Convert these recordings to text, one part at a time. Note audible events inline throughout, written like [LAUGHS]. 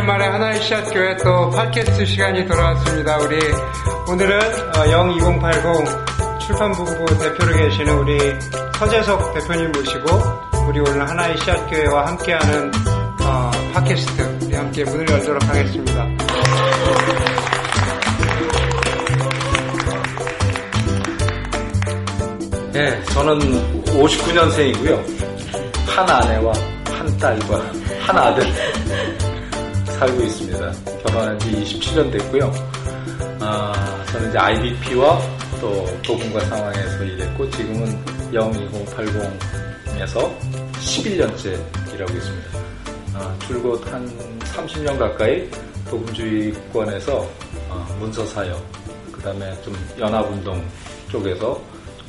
오랜만에 하나의 시앗 교회 또 팟캐스트 시간이 돌아왔습니다. 우리 오늘은 02080 출판본부 대표로 계시는 우리 서재석 대표님 모시고 우리 오늘 하나의 시앗 교회와 함께하는 어, 팟캐스트 우리 함께 문을 열도록 하겠습니다. 네, 저는 59년생이고요. 한 아내와 한 딸과 한 아들 살고 있습니다. 결혼한 지 27년 됐고요. 아, 저는 이제 IBP와 또 도분과 상황에서 일했고 지금은 02080에서 11년째 일하고 있습니다. 아, 줄곧 한 30년 가까이 도금주의권에서 아, 문서 사역, 그 다음에 좀 연합운동 쪽에서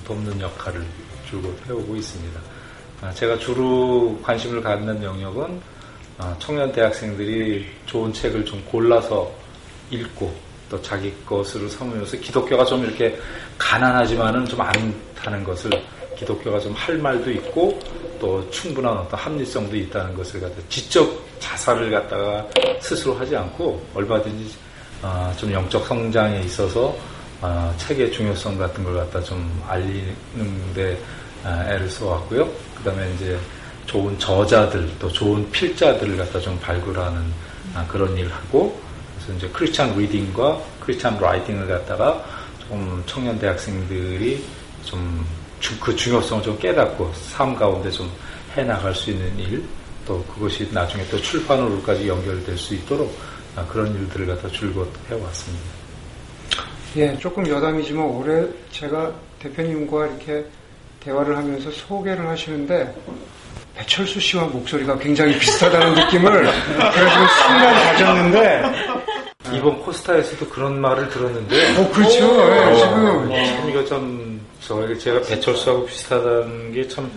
돕는 역할을 줄곧 해오고 있습니다. 아, 제가 주로 관심을 갖는 영역은 아, 청년 대학생들이 좋은 책을 좀 골라서 읽고 또 자기 것으로 삼으면서 기독교가 좀 이렇게 가난하지만은 좀 않다는 것을 기독교가 좀 할 말도 있고 또 충분한 어떤 합리성도 있다는 것을 갖다 지적 자살을 갖다가 스스로 하지 않고 얼마든지 아, 좀 영적 성장에 있어서 책의 중요성 같은 걸 갖다 좀 알리는데 애를 써왔고요. 그 다음에 이제 좋은 저자들 또 좋은 필자들을 갖다 좀 발굴하는 아, 그런 일을 하고 그래서 이제 크리스찬 리딩과 크리스찬 라이팅을 갖다가 좀 청년 대학생들이 좀 그 중요성을 좀 깨닫고 삶 가운데 좀 해나갈 수 있는 일, 또 그것이 나중에 또 출판으로까지 연결될 수 있도록 아, 그런 일들을 갖다 줄곧 해왔습니다. 예, 조금 여담이지만 올해 제가 대표님과 이렇게 대화를 하면서 소개를 하시는데 배철수 씨와 목소리가 굉장히 비슷하다는 느낌을 그래서 순간 가졌는데. 이번 코스타에서도 그런 말을 들었는데. 어 그렇죠. 네, 어, 지금. 참 이거 좀 저에게 제가 배철수하고 비슷하다는 게 참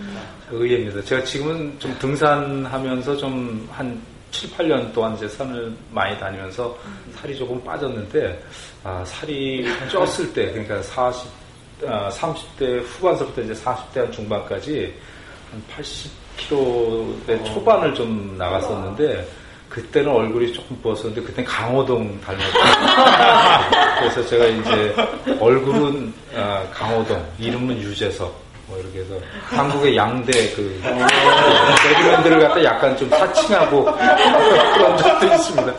의외입니다. 제가 지금은 좀 등산하면서 좀 한 7, 8년 동안 이제 산을 많이 다니면서 살이 조금 빠졌는데 아, 살이 쪘을 때 그러니까 40, 아, 30대 후반서부터 이제 40대 한 중반까지 한 80kg대 초반을 좀 나갔었는데 그때는 얼굴이 조금 부었었는데 그때는 강호동 닮았어요. [LAUGHS] 그래서 제가 이제 얼굴은 아, 강호동, 이름은 유재석. 뭐 이렇게 해서 한국의 양대 그 레드맨들을 갖다 약간 좀 사칭하고 그런 적도 있습니다.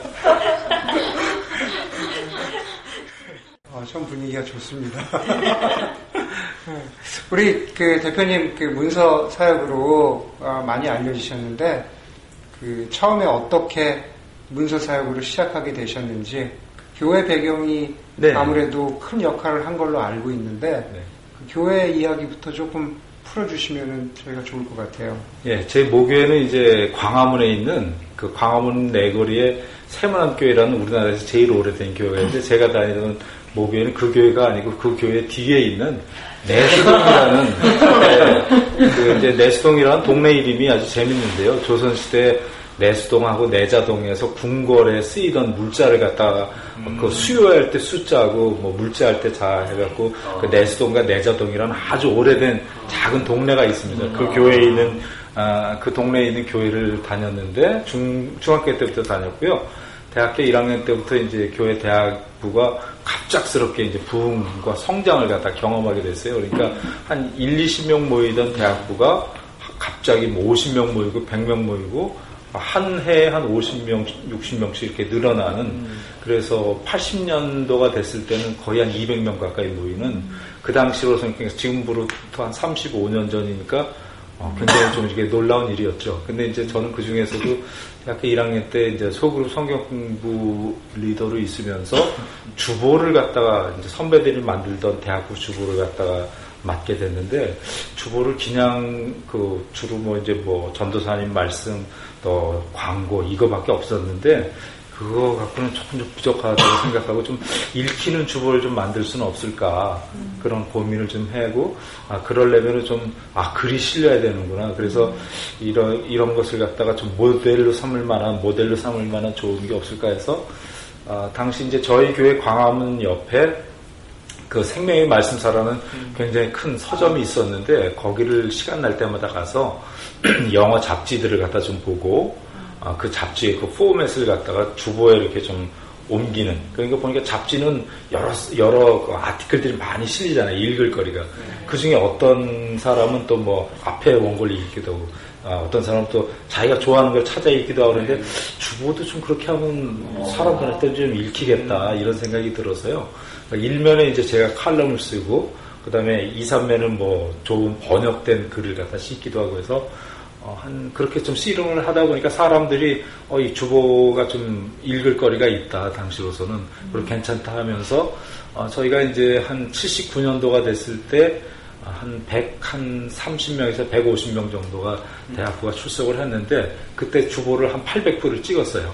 아, 참 분위기가 좋습니다. [LAUGHS] 우리 그 대표님 그 문서 사역으로 아, 많이 알려주셨는데 그 처음에 어떻게 문서 사역으로 시작하게 되셨는지 교회 배경이 네. 아무래도 큰 역할을 한 걸로 알고 있는데 네. 그 교회 이야기부터 조금 풀어주시면 저희가 좋을 것 같아요. 예, 제 모교회는 이제 광화문에 있는 그 광화문 내거리에 세문안교회라는 우리나라에서 제일 오래된 교회인데 제가 다니던 모교회는 그 교회가 아니고 그 교회 뒤에 있는 내수동이라는 네, [LAUGHS] 그 이제 내수동이라는 동네 이름이 아주 재밌는데요. 조선시대 내수동하고 내자동에서 궁궐에 쓰이던 물자를 갖다가 음. 그 수요할 때 숫자고 뭐 물자할 때 자 해갖고 어. 그 내수동과 내자동이라는 아주 오래된 작은 동네가 있습니다. 음. 그 교회에 있는 아, 그 동네에 있는 교회를 다녔는데 중 중학교 때부터 다녔고요. 대학교 1학년 때부터 이제 교회 대학부가 갑작스럽게 이제 부흥과 성장을 갖다 경험하게 됐어요. 그러니까 한 1, 20명 모이던 대학부가 갑자기 뭐 50명 모이고 100명 모이고 한 해에 한 50명, 60명씩 이렇게 늘어나는 음. 그래서 80년도가 됐을 때는 거의 한 200명 가까이 모이는 음. 그 당시로서는 지금부터 한 35년 전이니까 어, 굉장히 좀 이게 놀라운 일이었죠. 근데 이제 저는 그 중에서도 대학교 1학년 때 이제 소그룹 성경 공부 리더로 있으면서 주보를 갖다가 이제 선배들이 만들던 대학부 주보를 갖다가 맡게 됐는데 주보를 그냥 그 주로 뭐 이제 뭐 전도사님 말씀 또 광고 이거밖에 없었는데 그거 갖고는 조금 좀 부족하다고 [LAUGHS] 생각하고 좀 읽히는 주보를 좀 만들 수는 없을까 음. 그런 고민을 좀 하고 아 그럴려면은 좀 아 글이 실려야 되는구나 그래서 음. 이런 이런 것을 갖다가 좀 모델로 삼을 만한 모델로 삼을 만한 좋은 게 없을까 해서 아 당시 이제 저희 교회 광화문 옆에 그 생명의 말씀사라는 음. 굉장히 큰 서점이 있었는데 거기를 시간 날 때마다 가서 [CLEARS THROAT] 영어 잡지들을 갖다 좀 보고 아, 그 잡지의 그 포맷을 갖다가 주보에 이렇게 좀 옮기는. 그러니까 보니까 잡지는 여러, 여러 그 아티클들이 많이 실리잖아요. 읽을 거리가. 네. 그 중에 어떤 사람은 또 뭐 앞에 원고를 읽기도 하고, 아, 어떤 사람은 또 자기가 좋아하는 걸 찾아 읽기도 하고 그러는데 네. 주보도 좀 그렇게 하면 사람들한테 좀 읽히겠다 이런 생각이 들어서요. 그러니까 일면에 이제 제가 칼럼을 쓰고 그 다음에 2, 3면은 뭐 좋은 번역된 글을 갖다 씻기도 하고 해서 어, 한 그렇게 좀 씨름을 하다 보니까 사람들이 어, 이 주보가 좀 읽을 거리가 있다 당시로서는. 그리고 괜찮다 하면서 어, 저희가 이제 한 79년도가 됐을 때 한 100, 한 30명에서 150명 정도가 대학부가 출석을 했는데 그때 주보를 한 800부를 찍었어요.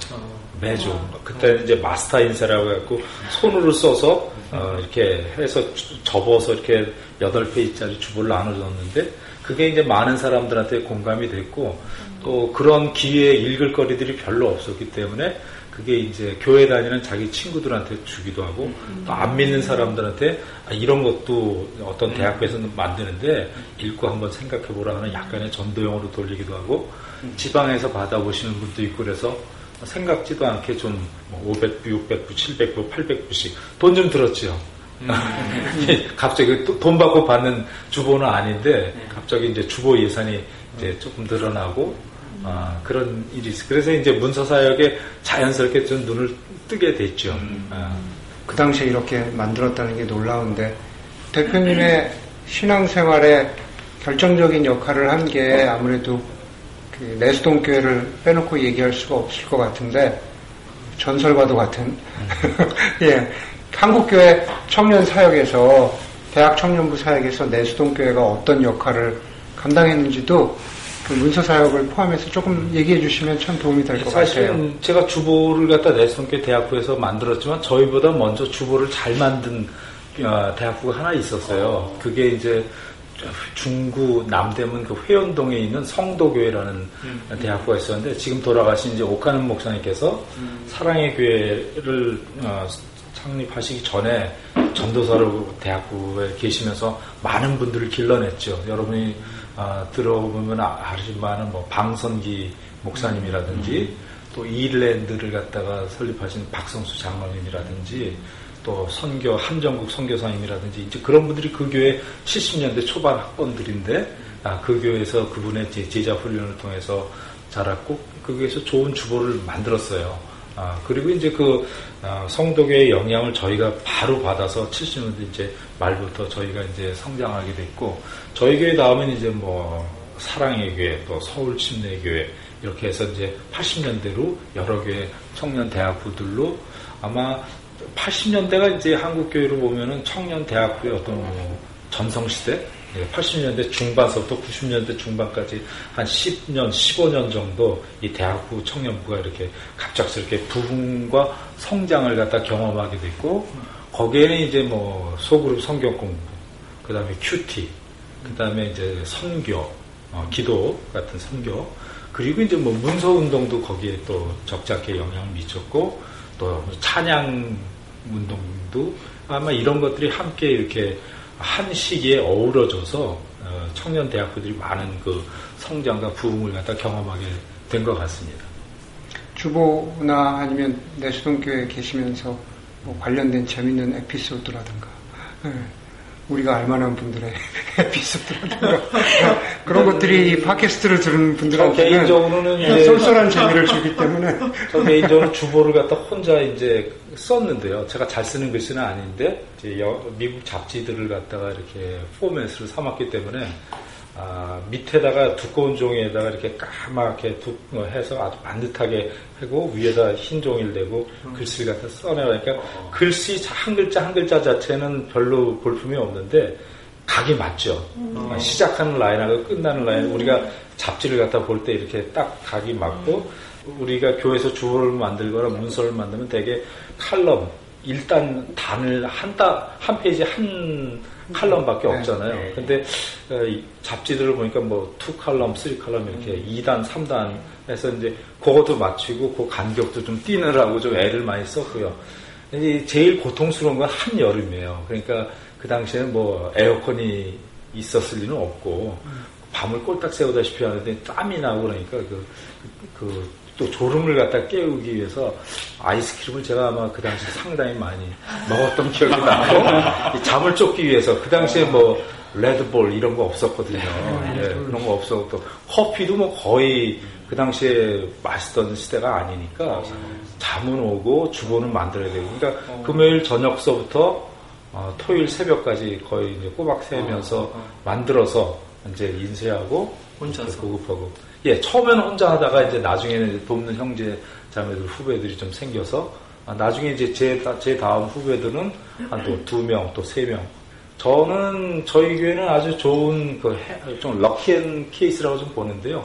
매주. 그때 이제 마스터 인쇄라고 해갖고 손으로 써서 어, 이렇게 해서 접어서 이렇게 8페이지짜리 주보를 나눠줬는데 그게 이제 많은 사람들한테 공감이 됐고 또 그런 기회에 읽을 거리들이 별로 없었기 때문에 그게 이제 교회 다니는 자기 친구들한테 주기도 하고 또 안 믿는 사람들한테 아, 이런 것도 어떤 대학교에서는 만드는데 읽고 한번 생각해 보라 하는 약간의 전도용으로 돌리기도 하고 지방에서 받아보시는 분도 있고 그래서 생각지도 않게 좀 500부, 600부, 700부, 800부씩 돈 좀 들었죠. 음. 갑자기 돈 받고 받는 주보는 아닌데 갑자기 이제 주보 예산이 이제 조금 늘어나고 아, 그런 일이 있어. 그래서 이제 문서 사역에 자연스럽게 좀 눈을 뜨게 됐죠. 음. 아. 그 당시에 이렇게 만들었다는 게 놀라운데 대표님의 신앙생활에 결정적인 역할을 한 게 아무래도 그 내수동 교회를 빼놓고 얘기할 수가 없을 것 같은데 전설과도 같은 음. [LAUGHS] 예 한국교회 청년 사역에서 대학 청년부 사역에서 내수동 교회가 어떤 역할을 감당했는지도 그 문서 사역을 포함해서 조금 얘기해 주시면 참 도움이 될 것 같아요. 사실은 제가 주보를 갖다 내수동교회 대학부에서 만들었지만 저희보다 먼저 주보를 잘 만든 어, 대학부가 하나 있었어요. 그게 이제 중구 남대문 그 회원동에 있는 성도교회라는 음. 대학부가 있었는데 지금 돌아가신 이제 옥하는 목사님께서 음. 사랑의 교회를 어, 창립하시기 전에 전도사로 대학부에 계시면서 많은 분들을 길러냈죠. 여러분이 어, 들어보면 아, 아시만은 뭐 방선기 목사님이라든지 음. 또 이일랜드를 갖다가 설립하신 박성수 장로님이라든지 또 선교 한정국 선교사님이라든지 이제 그런 분들이 그 교회 70년대 초반 학번들인데 아, 그 교회에서 그분의 제자 훈련을 통해서 자랐고 그 교회에서 좋은 주보를 만들었어요. 아, 그리고 이제 그 아, 성도교의 영향을 저희가 바로 받아서 70년대 이제 말부터 저희가 이제 성장하게 됐고 저희 교회 다음은 이제 뭐 사랑의 교회 또 서울 침례 교회 이렇게 해서 이제 80년대로 여러 교회 청년 대학부들로 아마 80년대가 이제 한국 교회로 보면은 청년 대학부의 어떤 뭐 전성 시대 80년대 중반서부터 90년대 중반까지 한 10년, 15년 정도 이 대학부 청년부가 이렇게 갑작스럽게 부흥과 성장을 갖다 경험하게 됐고 거기에는 이제 뭐 소그룹 성경 공부, 그 다음에 큐티, 그 다음에 이제 선교, 어, 기도 같은 선교, 그리고 이제 뭐 문서 운동도 거기에 또 적잖게 영향을 미쳤고 또 찬양 운동도 아마 이런 것들이 함께 이렇게 한 시기에 어우러져서 어, 청년 대학부들이 많은 그 성장과 부흥을 갖다 경험하게 된 것 같습니다. 주보나 아니면 내수동교에 계시면서 뭐 관련된 재밌는 에피소드라든가 네. 우리가 알만한 분들의 [LAUGHS] 에피소드라든가 그런 것들이 팟캐스트를 들은 분들한테는 개인적으로는 쏠쏠한 재미를 주기 때문에 [LAUGHS] 저 개인적으로 주보를 갖다 혼자 이제 썼는데요. 제가 잘 쓰는 글씨는 아닌데 미국 잡지들을 갖다가 이렇게 포맷으로 삼았기 때문에 아, 밑에다가 두꺼운 종이에다가 이렇게 까맣게 두, 어, 해서 아주 반듯하게 하고 위에다 흰 종이를 대고 음. 글씨를 갖다 써내니까 어. 글씨 한 글자 한 글자 자체는 별로 볼품이 없는데 각이 맞죠. 음. 시작하는 라인하고 끝나는 라인 음. 우리가 잡지를 갖다 볼 때 이렇게 딱 각이 맞고 우리가 교회에서 주보를 만들거나 문서를 만들면 되게 칼럼 일단 단을 한, 다, 한 페이지 한 칼럼밖에 네. 없잖아요. 네. 근데 어, 잡지들을 보니까 뭐 투 칼럼, 쓰리 칼럼 이렇게 음. 2단, 3단 해서 이제 그것도 맞추고 그 간격도 좀 띄느라고 좀 애를 많이 썼고요. 이제 제일 고통스러운 건 한여름이에요. 그러니까 그 당시에는 뭐 에어컨이 있었을 리는 없고 음. 밤을 꼴딱 새우다시피 하는데 땀이 나고 그러니까 그, 그 또 졸음을 갖다 깨우기 위해서 아이스크림을 제가 아마 그 당시 상당히 많이 먹었던 기억이 나고 잠을 쫓기 위해서 그 당시에 뭐 레드볼 이런 거 없었거든요. 네, 예, 그런 거 없었고 커피도 뭐 거의 그 당시에 마시던 시대가 아니니까 잠은 오고 주보는 만들어야 되고 그러니까 금요일 저녁서부터 어, 토요일 새벽까지 거의 이제 꼬박 새면서 만들어서 이제 인쇄하고 혼자서. 보급하고 예 처음에는 혼자 하다가 이제 나중에는 돕는 형제 자매들 후배들이 좀 생겨서 아, 나중에 이제 제, 제 다음 후배들은 한 또 두 명 또 세 명 저는 저희 교회는 아주 좋은 그 좀 럭키한 케이스라고 좀 보는데요.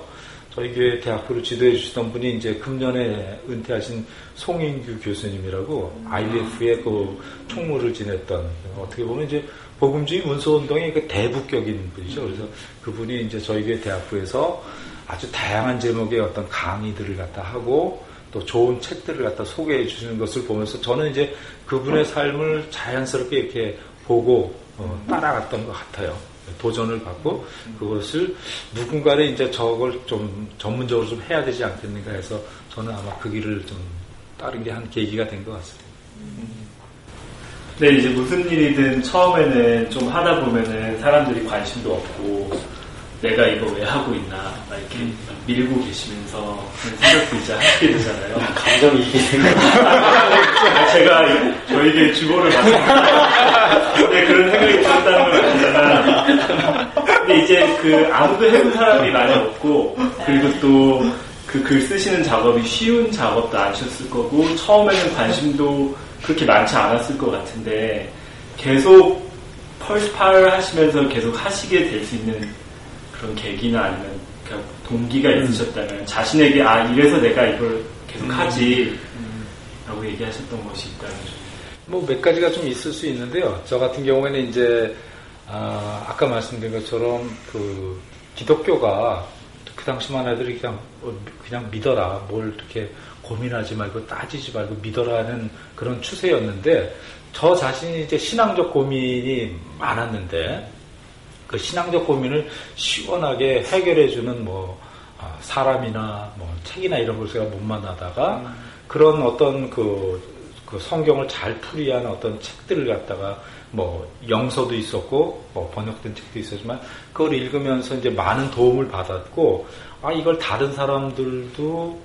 저희 교회 대학교를 지도해 주시던 분이 이제 금년에 은퇴하신 송인규 교수님이라고 IBF의 그 총무를 지냈던 어떻게 보면 이제 복음주의 문서운동의 그 대북격인 분이죠. 그래서 그분이 이제 저희 교회 대학교에서 아주 다양한 제목의 어떤 강의들을 갖다 하고 또 좋은 책들을 갖다 소개해 주시는 것을 보면서 저는 이제 그분의 삶을 자연스럽게 이렇게 보고 어, 따라갔던 것 같아요. 도전을 받고 그것을 누군가는 이제 저걸 좀 전문적으로 좀 해야 되지 않겠는가 해서 저는 아마 그 길을 좀 따른 게 한 계기가 된 것 같습니다. 네, 이제 무슨 일이든 처음에는 좀 하다 보면은 사람들이 관심도 없고 내가 이거 왜 하고 있나 막 이렇게 밀고 계시면서 그런 생각도 이제 하게 되잖아요. 감정이입이 생겨. 제가 저에게 주보를 받은 네, 그런 생각이 들었다는 건 아니지만 근데 이제 그 아무도 해본 사람이 많이 없고 그리고 또 그 글 쓰시는 작업이 쉬운 작업도 아니셨을 거고 처음에는 관심도 그렇게 많지 않았을 것 같은데 계속 펄스파를 하시면서 계속 하시게 될 수 있는 그런 계기나 아니면 동기가 있으셨다면 자신에게 아 이래서 내가 이걸 계속 하지 라고 얘기하셨던 것이 있다면 뭐 몇 가지가 좀 있을 수 있는데요. 저 같은 경우에는 이제 아, 아까 말씀드린 것처럼 그 기독교가 그 당시만 해도 그냥 어, 그냥 믿어라 뭘 이렇게 고민하지 말고 따지지 말고 믿어라는 그런 추세였는데 저 자신이 이제 신앙적 고민이 많았는데 그 신앙적 고민을 시원하게 해결해주는 뭐 아, 사람이나 뭐 책이나 이런 걸 제가 못 만나다가 음. 그런 어떤 그, 그 성경을 잘 풀이한 어떤 책들을 갖다가 뭐 영서도 있었고 뭐 번역된 책도 있었지만 그걸 읽으면서 이제 많은 도움을 받았고 아 이걸 다른 사람들도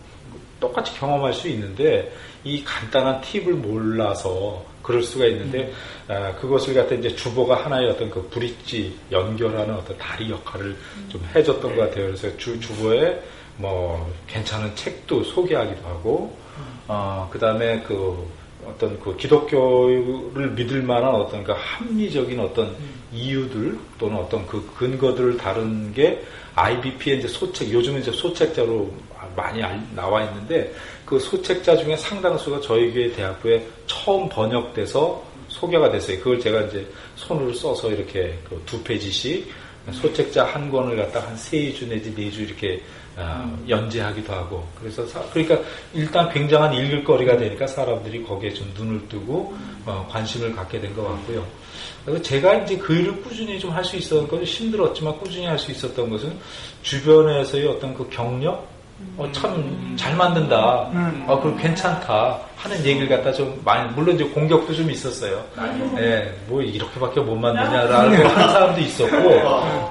똑같이 경험할 수 있는데 이 간단한 팁을 몰라서 그럴 수가 있는데 음. 아, 그것을 갖다 이제 주보가 하나의 어떤 그 브릿지 연결하는 어떤 다리 역할을 음. 좀 해줬던 것 같아요. 그래서 주 주보에 뭐 괜찮은 책도 소개하기도 하고 어, 그 다음에 그 어떤 그 기독교를 믿을 만한 어떤 그 합리적인 어떤 음. 이유들 또는 어떤 그 근거들을 다룬 게 IBP의 이제 소책, 요즘은 이제 소책자로 많이 나와 있는데 그 소책자 중에 상당수가 저희 교회 대학교에 처음 번역돼서 소개가 됐어요. 그걸 제가 이제 손으로 써서 이렇게 그 두 페이지씩 소책자 한 권을 갖다 한 세 주 내지 네 주 이렇게 어, 연재하기도 하고 그래서 사, 그러니까 일단 굉장한 읽을거리가 되니까 사람들이 거기에 좀 눈을 뜨고 어, 관심을 갖게 된 것 같고요. 그래서 제가 이제 그 일을 꾸준히 좀 할 수 있었던 것은 힘들었지만 꾸준히 할 수 있었던 것은 주변에서의 어떤 그 격려 어, 참 잘 만든다. 음. 어, 그리고 괜찮다. 하는 얘기를 갖다 좀 많이, 물론 이제 공격도 좀 있었어요. 예, 뭐 이렇게밖에 못 만드냐라고 하는 사람도 있었고,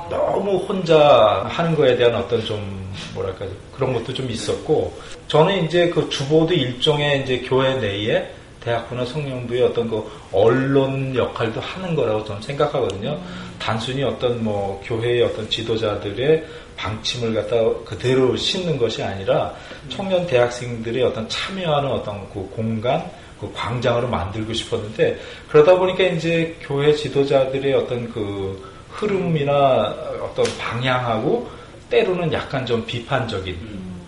너무 혼자 하는 거에 대한 어떤 좀, 뭐랄까, 그런 것도 좀 있었고, 저는 이제 그 주보도 일종의 이제 교회 내에 대학부나 성령부의 어떤 그 언론 역할도 하는 거라고 저는 생각하거든요. 단순히 어떤 뭐 교회의 어떤 지도자들의 방침을 갖다 그대로 싣는 것이 아니라 청년 대학생들의 어떤 참여하는 어떤 그 공간, 그 광장으로 만들고 싶었는데 그러다 보니까 이제 교회 지도자들의 어떤 그 흐름이나 어떤 방향하고 때로는 약간 좀 비판적인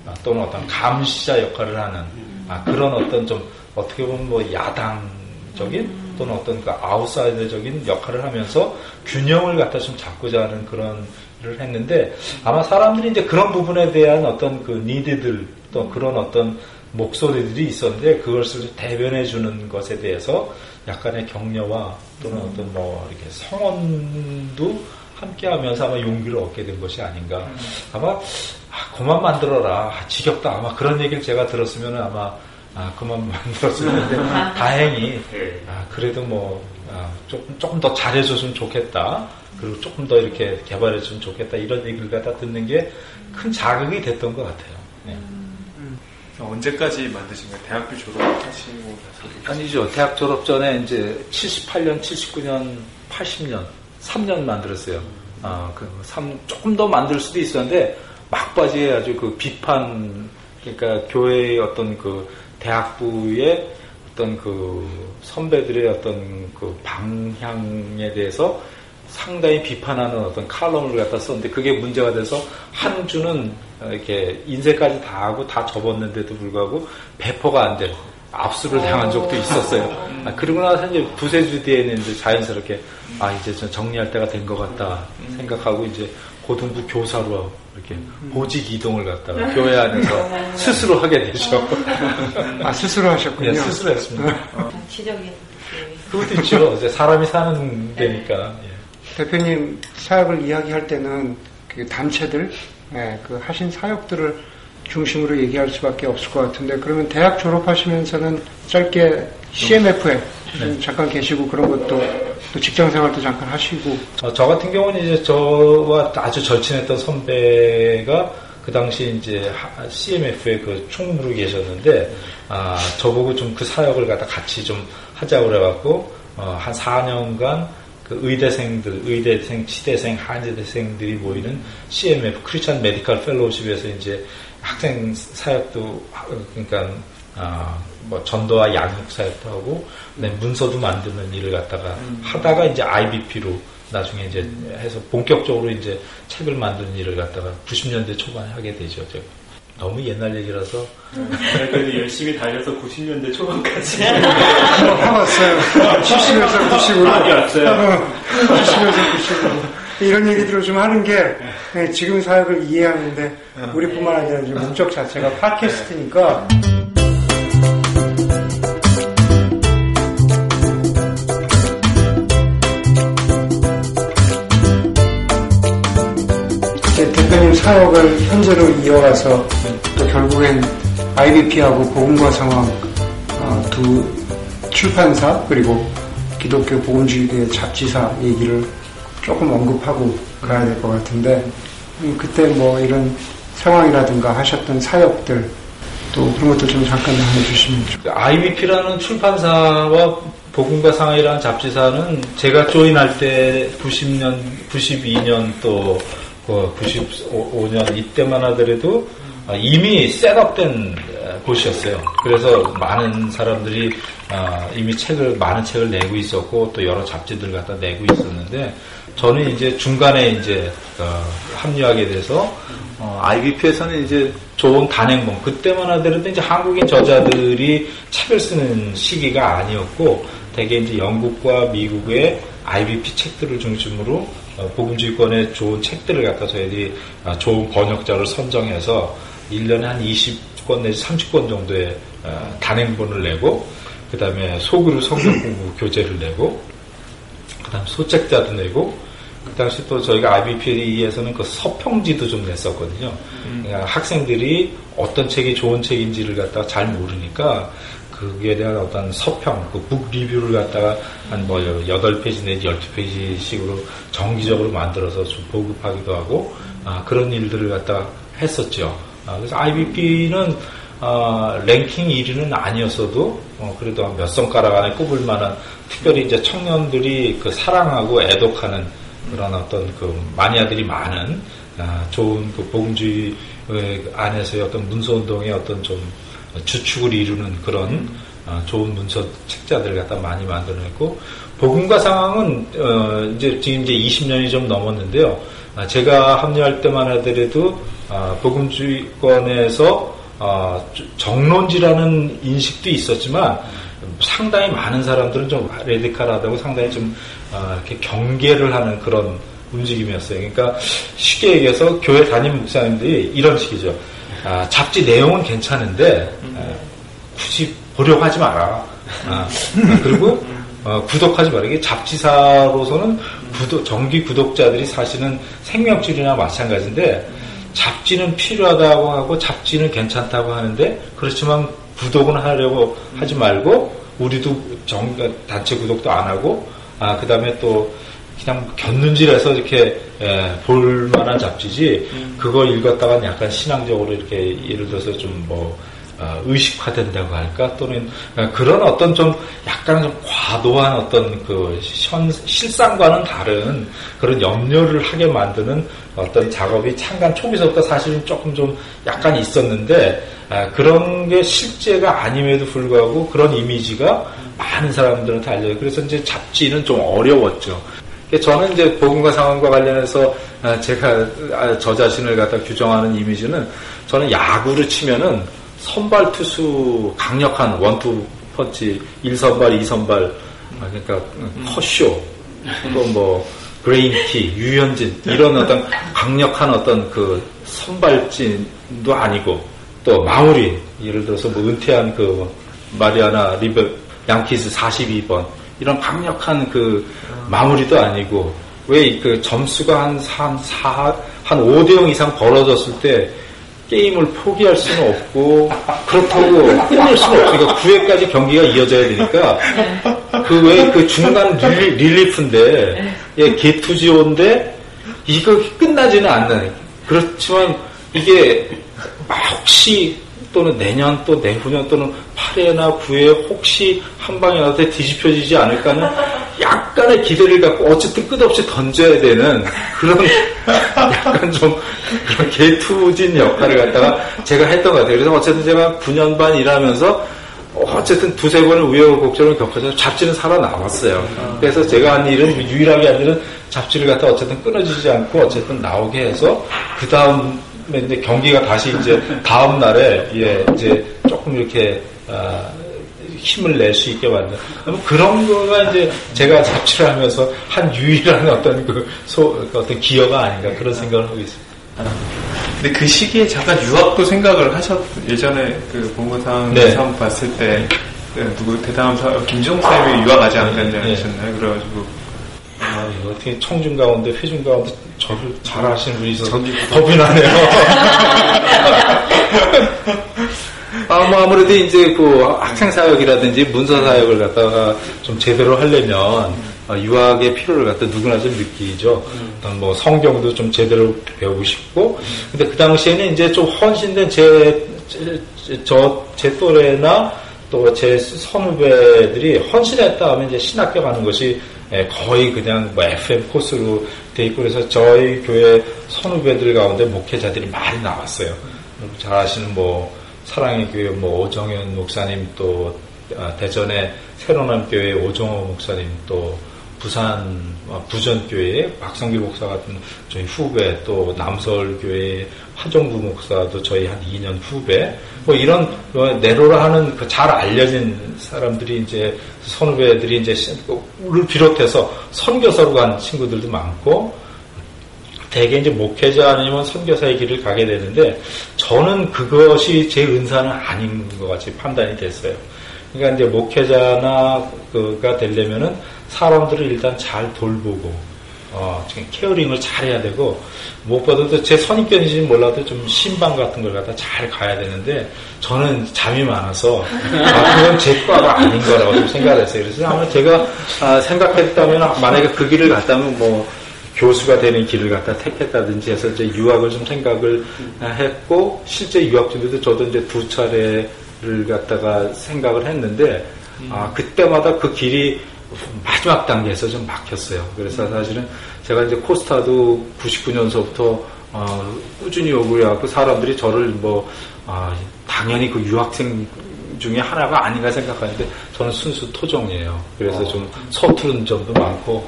아, 또는 어떤 감시자 역할을 하는 아, 그런 어떤 좀 어떻게 보면 뭐 야당적인 또는 어떤 그 아웃사이더적인 역할을 하면서 균형을 갖다 좀 잡고자 하는 그런 를 했는데 아마 사람들이 이제 그런 부분에 대한 어떤 그 니드들 또 그런 어떤 목소리들이 있었는데 그것을 대변해 주는 것에 대해서 약간의 격려와 또는 어떤 뭐 이렇게 성원도 함께 하면서 아마 용기를 얻게 된 것이 아닌가. 아마 아, 그만 만들어라. 아, 지겹다. 아마 그런 얘기를 제가 들었으면 아마 아, 그만 만들었을 텐데 [LAUGHS] 다행히 아, 그래도 뭐 아, 조금 조금 더 잘해줬으면 좋겠다. 그리고 조금 더 이렇게 개발해주면 좋겠다. 이런 얘기를 갖다 듣는 게 큰 자극이 됐던 것 같아요. 네. 언제까지 만드신 거예요? 대학교 졸업하시고 나서? 아니죠. 대학 졸업 전에 이제 78년, 79년, 80년, 3년 만들었어요. 아, 그, 3, 조금 더 만들 수도 있었는데, 막바지에 아주 그 비판, 그러니까 교회의 어떤 그 대학부의 어떤 그 선배들의 어떤 그 방향에 대해서 상당히 비판하는 어떤 칼럼을 갖다 썼는데 그게 문제가 돼서 한 주는 이렇게 인쇄까지 다 하고 다 접었는데도 불구하고 배포가 안 돼. 압수를 당한 적도 있었어요. 아, 그러고 나서 이제 두세 주 뒤에는 이제 자연스럽게 아 이제 좀 정리할 때가 된 것 같다 생각하고 이제 고등부 교사로 이렇게 보직 이동을 갖다가 교회 안에서 스스로 하게 되죠. 아 스스로 하셨군요. 네, 스스로 했습니다. 정치적인 그것도 있죠. 이제 사람이 사는 데니까. 예. 대표님 사역을 이야기할 때는 그 단체들, 예, 그 하신 사역들을 중심으로 얘기할 수밖에 없을 것 같은데 그러면 대학 졸업하시면서는 짧게 CMF에 좀 잠깐 계시고 그런 것도 또 직장 생활도 잠깐 하시고. 어, 저 같은 경우는 이제 저와 아주 절친했던 선배가 그 당시 이제 CMF에 그 총무로 계셨는데 아 저보고 좀 그 사역을 갖다 같이 좀 하자고 그래갖고 어, 한 4년간 그 의대생들, 의대생, 치대생, 한의대생들이 모이는 CMF Christian Medical Fellowship에서 이제 학생 사역도 하- 그러니까 아, 뭐 전도와 양육 사역도 하고 그다음에 문서도 만드는 일을 갖다가 하다가 이제 IVP로 나중에 이제 해서 본격적으로 이제 책을 만드는 일을 갖다가 90년대 초반에 하게 되죠. 제가. 너무 옛날 얘기라서 그래도 열심히 달려서 90년대 초반까지 한번 해봤어요. 70에서 90으로. 많이 왔어요. 70에서 90으로. 이런 얘기들을 좀 하는 게 네, 지금 사역을 이해하는데 우리뿐만 아니라 목적 자체가 팟캐스트니까 사역을 현재로 이어가서 또 결국엔 IBP하고 복음과 상황 어, 두 출판사 그리고 기독교 복음주의대 잡지사 얘기를 조금 언급하고 가야 될 것 같은데 음, 그때 뭐 이런 상황이라든가 하셨던 사역들 또 그런 것도 좀 잠깐 나눠주시면 좋 IBP라는 출판사와 복음과 상하이라는 잡지사는 제가 조인할 때 90년, 92년 또 95년 이때만 하더라도 이미 셋업된 곳이었어요. 그래서 많은 사람들이 아, 이미 책을 많은 책을 내고 있었고 또 여러 잡지들 갖다 내고 있었는데 저는 이제 중간에 이제 어, 합류하게 돼서 어, IBP에서는 이제 좋은 단행본 그때만 하더라도 이제 한국인 저자들이 책을 쓰는 시기가 아니었고 대개 이제 영국과 미국의 IBP 책들을 중심으로 어, 복음주의권의 좋은 책들을 갖다 저희들이 아, 좋은 번역자를 선정해서 1년에 한 20권 내지 30권 정도의 어, 단행본을 내고 그 다음에 소그룹 성경 공부 교재를 내고 그 다음 소책자도 내고 그 당시 또 저희가 IBP에서는 그 서평지도 좀 냈었거든요. 그러니까 학생들이 어떤 책이 좋은 책인지를 갖다가 잘 모르니까 그에 대한 어떤 서평, 그 북 리뷰를 갖다가 한 뭐 8페이지 내지 12페이지씩으로 정기적으로 만들어서 좀 보급하기도 하고 아, 그런 일들을 갖다가 했었죠. 아, 그래서 IBP는 아, 랭킹 1위는 아니었어도 어, 그래도 한몇 손가락 안에 꼽을 만한 특별히 이제 청년들이 그 사랑하고 애독하는 그런 어떤 그 마니아들이 많은 아, 좋은 그 복음주의 안에서의 어떤 문서 운동의 어떤 좀 주축을 이루는 그런 아, 좋은 문서 책자들을 갖다 많이 만들어냈고 복음과 상황은 어, 이제 지금 이제 20년이 좀 넘었는데요. 아, 제가 합류할 때만 하더라도 아, 복음주의권에서 아, 정론지라는 인식도 있었지만 상당히 많은 사람들은 좀 레디칼하다고 상당히 좀 아, 이렇게 경계를 하는 그런 움직임이었어요. 그러니까 쉽게 얘기해서 교회 담임 목사님들이 이런 식이죠. 아, 잡지 내용은 괜찮은데 아, 굳이 보려고 하지 마라. 아, 그리고 어, 구독하지. 이게 잡지사로서는 구독, 정기 구독자들이 사실은 생명줄이나 마찬가지인데 잡지는 필요하다고 하고 잡지는 괜찮다고 하는데 그렇지만 구독은 하려고 하지 말고 우리도 정, 단체 구독도 안 하고 아, 그 다음에 또 그냥 곁눈질해서 이렇게 예, 볼 만한 잡지지 그거 읽었다가 약간 신앙적으로 이렇게 예를 들어서 좀뭐 어, 의식화된다고 할까 또는 어, 그런 어떤 좀 약간 좀 과도한 어떤 그 현, 실상과는 다른 그런 염려를 하게 만드는 어떤 작업이 창간 초기서부터 사실은 조금 좀 약간 있었는데 아, 그런 게 실제가 아님에도 불구하고 그런 이미지가 많은 사람들한테 알려요. 그래서 이제 잡지는 좀 어려웠죠. 저는 이제 복음과 상황과 관련해서 아, 제가 아, 저 자신을 갖다 규정하는 이미지는 저는 야구를 치면은 선발 투수 강력한 원투 펀치 1선발, 2선발 그러니까 커쇼 또뭐 그레인키, 류현진 이런 어떤 강력한 어떤 그 선발진도 아니고 또 마무리 예를 들어서 뭐 은퇴한 그 마리아나 리베 양키스 42번 이런 강력한 그 마무리도 아니고 왜 그 점수가 한, 한, 한 5대 0 이상 벌어졌을 때 게임을 포기할 수는 없고 그렇다고 끊을 수는 없으니까 9회까지 경기가 이어져야 되니까 그 외에 그 중간 릴리, 릴리프인데 예, 게투지온데 이거 끝나지는 않는. 그렇지만 이게 혹시 또는 내년 또 내후년 또는 8회나 9회 혹시 한 방에 나한테 뒤집혀지지 않을까 는 약간의 기대를 갖고 어쨌든 끝없이 던져야 되는 그런 [LAUGHS] 약간 좀 그런 개투진 역할을 갖다가 제가 했던 것 같아요. 그래서 어쨌든 제가 9년 반 일하면서 어쨌든 두세 번의 우여곡절을 겪어서 잡지는 살아남았어요. 그래서 제가 한 일은 유일하게 한 일은 잡지를 갖다 어쨌든 끊어지지 않고 어쨌든 나오게 해서 그 다음 이제 경기가 다시 이제 다음 날에 예 이제 조금 이렇게 아, 힘을 낼 수 있게 만든 그런 거가 이제 제가 잡지를 하면서 한 유일한 어떤 그 소, 그 어떤 기여가 아닌가 그런 생각을 하고 있습니다. 근데 그 시기에 잠깐 유학도 생각을 하셨 예전에 그 본고상 네. 사람 봤을 때 네, 누구 대단한 사 김종 쌤이 유학 가지 않았냐 네. 하셨나요? 그래가지고 아, 이거 어떻게 청중 가운데 회중 가운데 저를 잘 아시는 분이 있어서 겁이 나네요. [LAUGHS] 아, 뭐 아무래도 이제 그 학생 사역이라든지 문서 사역을 갖다가 좀 제대로 하려면 아, 유학의 필요를 갖다 누구나 좀 느끼죠. 음. 뭐 성경도 좀 제대로 배우고 싶고. 근데 그 당시에는 이제 좀 헌신된 제, 저, 제 또래나 또 제 선후배들이 헌신했다 하면 이제 신학교 가는 것이 예, 거의 그냥 뭐 FM 코스로 돼 있고 그래서 저희 교회 선후배들 가운데 목회자들이 많이 나왔어요. 잘 아시는 뭐 사랑의 교회 뭐 오정현 목사님 또 아, 대전의 새로운 교회 오정호 목사님 또 부산 어, 부전교회 박성기 목사 같은 저희 후배 또 남서울교회 화정부 목사도 저희 한 2년 후배 뭐 이런 어, 내로라 하는 그 잘 알려진 사람들이 이제 선후배들이 이제 를 비롯해서 선교사로 간 친구들도 많고 대개 이제 목회자 아니면 선교사의 길을 가게 되는데 저는 그것이 제 은사는 아닌 것 같이 판단이 됐어요. 그러니까 이제 목회자나 그가 되려면은 사람들을 일단 잘 돌보고 어, 케어링을 잘 해야 되고 무엇보다도 제 선입견인지 몰라도 좀 신방 같은 걸 갖다 잘 가야 되는데 저는 잠이 많아서 아, 그건 제 과가 아닌 거라고 좀 생각을 했어요. 그래서 아마 제가 아, 생각했다면 만약에 그 길을 갔다면 뭐 교수가 되는 길을 갖다 택했다든지 해서 이제 유학을 좀 생각을 했고 실제 유학 중에도 저도 이제 두 차례를 갖다가 생각을 했는데 아 그때마다 그 길이 마지막 단계에서 좀 막혔어요. 그래서 사실은 제가 이제 코스타도 99년서부터 어, 꾸준히 오고 해갖고 사람들이 저를 뭐 아, 당연히 그 유학생 중에 하나가 아닌가 생각하는데 저는 순수 토종이에요. 그래서 어. 좀 서투른 점도 많고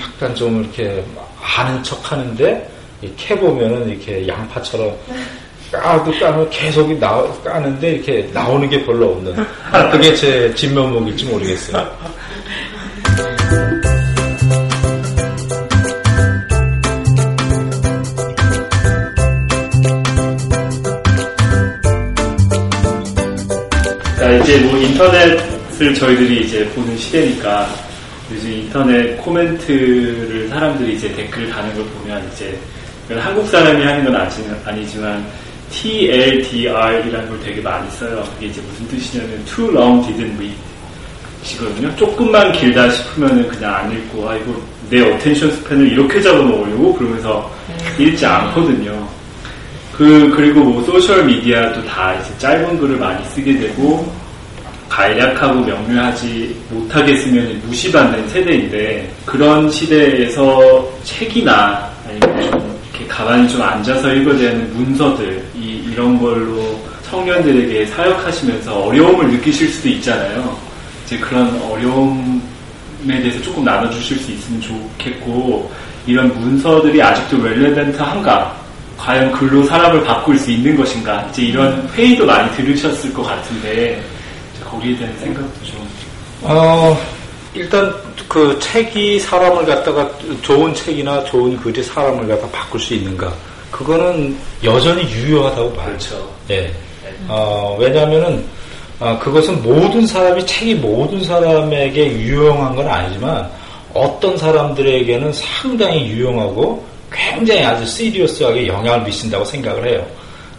약간 좀 이렇게 아는 척 하는데 캐 보면은 이렇게 양파처럼 까도 까면 계속 나, 까는데 이렇게 나오는 게 별로 없는 그게 제 진면목일지 모르겠어요. 이제 뭐 인터넷을 저희들이 이제 보는 시대니까 요즘 인터넷 코멘트를 사람들이 이제 댓글 다는 걸 보면 이제 한국 사람이 하는 건 아니지만 TLDR이라는 걸 되게 많이 써요. 그게 이제 무슨 뜻이냐면 too long didn't read 이거든요. 조금만 길다 싶으면은 그냥 안 읽고 아 이거 내 attention span을 이렇게 잡아먹으려고 그러면서 읽지 않거든요. 그 그리고 뭐 소셜 미디어도 다 이제 짧은 글을 많이 쓰게 되고 간략하고 명료하지 못하게 쓰면 무시받는 세대인데 그런 시대에서 책이나 아니면 좀 이렇게 가만히 좀 앉아서 읽어야 되는 문서들 이, 이런 걸로 청년들에게 사역하시면서 어려움을 느끼실 수도 있잖아요. 이제 그런 어려움에 대해서 조금 나눠주실 수 있으면 좋겠고 이런 문서들이 아직도 렐레벤트한가 과연 글로 사람을 바꿀 수 있는 것인가 이제 이런 회의도 많이 들으셨을 것 같은데 거기에 대한 생각도 좀. 어, 일단 그 책이 사람을 갖다가 좋은 책이나 좋은 글이 사람을 갖다 바꿀 수 있는가? 그거는 여전히 유효하다고 봐요. 그렇죠. 예. 어, 왜냐하면은 어, 그것은 모든 사람이 책이 모든 사람에게 유용한 건 아니지만 어떤 사람들에게는 상당히 유용하고 굉장히 아주 serious하게 영향을 미친다고 생각을 해요.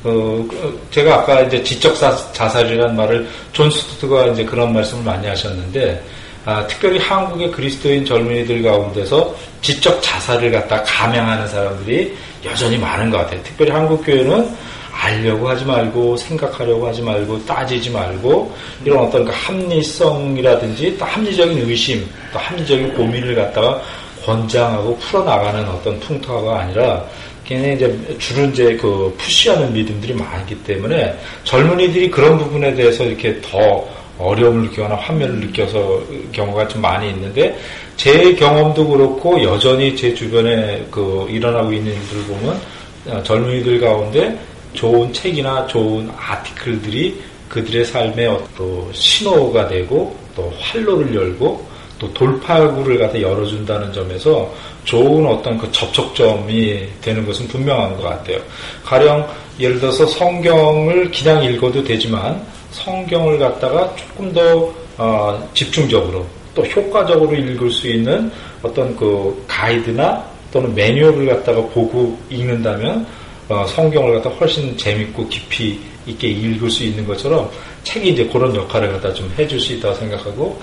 어, 그, 제가 아까 이제 지적 자살이라는 말을 존 스토트가 이제 그런 말씀을 많이 하셨는데, 아, 특별히 한국의 그리스도인 젊은이들 가운데서 지적 자살을 갖다 감행하는 사람들이 여전히 많은 것 같아요. 특별히 한국 교회는 알려고 하지 말고 생각하려고 하지 말고 따지지 말고 이런 어떤 그 합리성이라든지 또 합리적인 의심 또 합리적인 고민을 갖다가 권장하고 풀어나가는 어떤 풍토가 아니라 걔네 이제 주로 이제 그 푸시하는 믿음들이 많기 때문에 젊은이들이 그런 부분에 대해서 이렇게 더 어려움을 느끼거나 환멸을 느껴서 경우가 좀 많이 있는데 제 경험도 그렇고 여전히 제 주변에 그 일어나고 있는 일들을 보면 어, 젊은이들 가운데 좋은 책이나 좋은 아티클들이 그들의 삶의 어떤 신호가 되고 또 활로를 열고 또 돌파구를 갖다 열어준다는 점에서 좋은 어떤 그 접촉점이 되는 것은 분명한 것 같아요. 가령 예를 들어서 성경을 그냥 읽어도 되지만 성경을 갖다가 조금 더 어, 집중적으로 또 효과적으로 읽을 수 있는 어떤 그 가이드나 또는 매뉴얼을 갖다가 보고 읽는다면 어, 성경을 갖다 훨씬 재밌고 깊이 있게 읽을 수 있는 것처럼 책이 이제 그런 역할을 갖다 좀 해줄 수 있다고 생각하고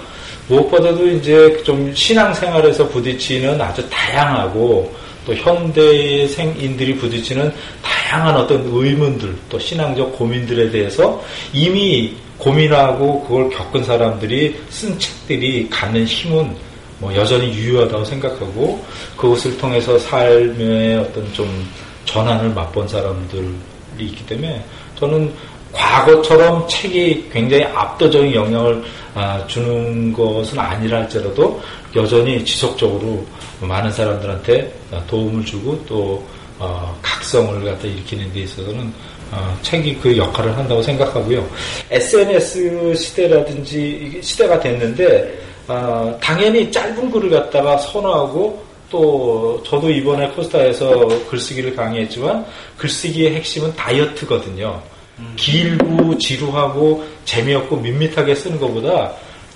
무엇보다도 이제 좀 신앙생활에서 부딪히는 아주 다양하고 또 현대의 생인들이 부딪히는 다양한 어떤 의문들 또 신앙적 고민들에 대해서 이미 고민하고 그걸 겪은 사람들이 쓴 책들이 갖는 힘은 뭐 여전히 유효하다고 생각하고 그것을 통해서 삶의 어떤 좀 전환을 맛본 사람들이 있기 때문에 저는 과거처럼 책이 굉장히 압도적인 영향을 아, 주는 것은 아니라 할지라도 여전히 지속적으로 많은 사람들한테 도움을 주고 또 어, 각성을 갖다 일으키는 데 있어서는 어, 책이 그 역할을 한다고 생각하고요. SNS 시대라든지 시대가 됐는데 어, 당연히 짧은 글을 갖다가 선호하고 또 저도 이번에 코스타에서 글쓰기를 강의했지만 글쓰기의 핵심은 다이어트거든요. 길고 지루하고 재미없고 밋밋하게 쓰는 것보다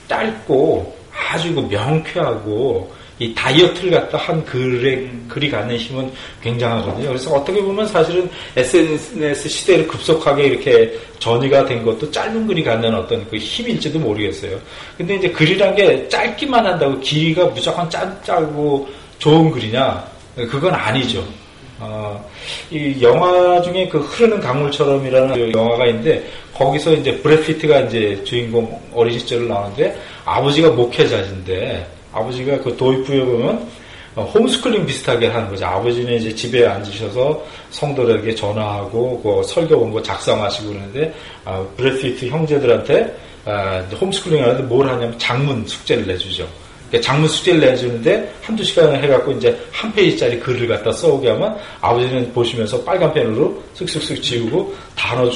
짧고 아주 그 명쾌하고 이 다이어트를 갖다 한 글에 글이 갖는 힘은 굉장하거든요. 그래서 어떻게 보면 사실은 SNS 시대를 급속하게 이렇게 전이가 된 것도 짧은 글이 갖는 어떤 그 힘일지도 모르겠어요. 근데 이제 글이란 게 짧기만 한다고 길이가 무조건 짧고 좋은 글이냐? 그건 아니죠. 어, 이 영화 중에 그 흐르는 강물처럼이라는 그 영화가 있는데 거기서 이제 브래드 피트가 이제 주인공 어린 시절을 나오는데 아버지가 목회자인데 아버지가 그 도입부에 보면 어, 홈스쿨링 비슷하게 하는 거죠. 아버지는 이제 집에 앉으셔서 성도들에게 전화하고 그 설교 원고 작성하시고 그러는데 아, 브래드 피트 형제들한테 아, 홈스쿨링 하는데 뭘 하냐면 작문 숙제를 내주죠. 작문 숙제를 내주는데 한두 시간을 해갖고 이제 한 페이지짜리 글을 갖다 써오게 하면 아버지는 보시면서 빨간 펜으로 쓱쓱쓱 지우고 단어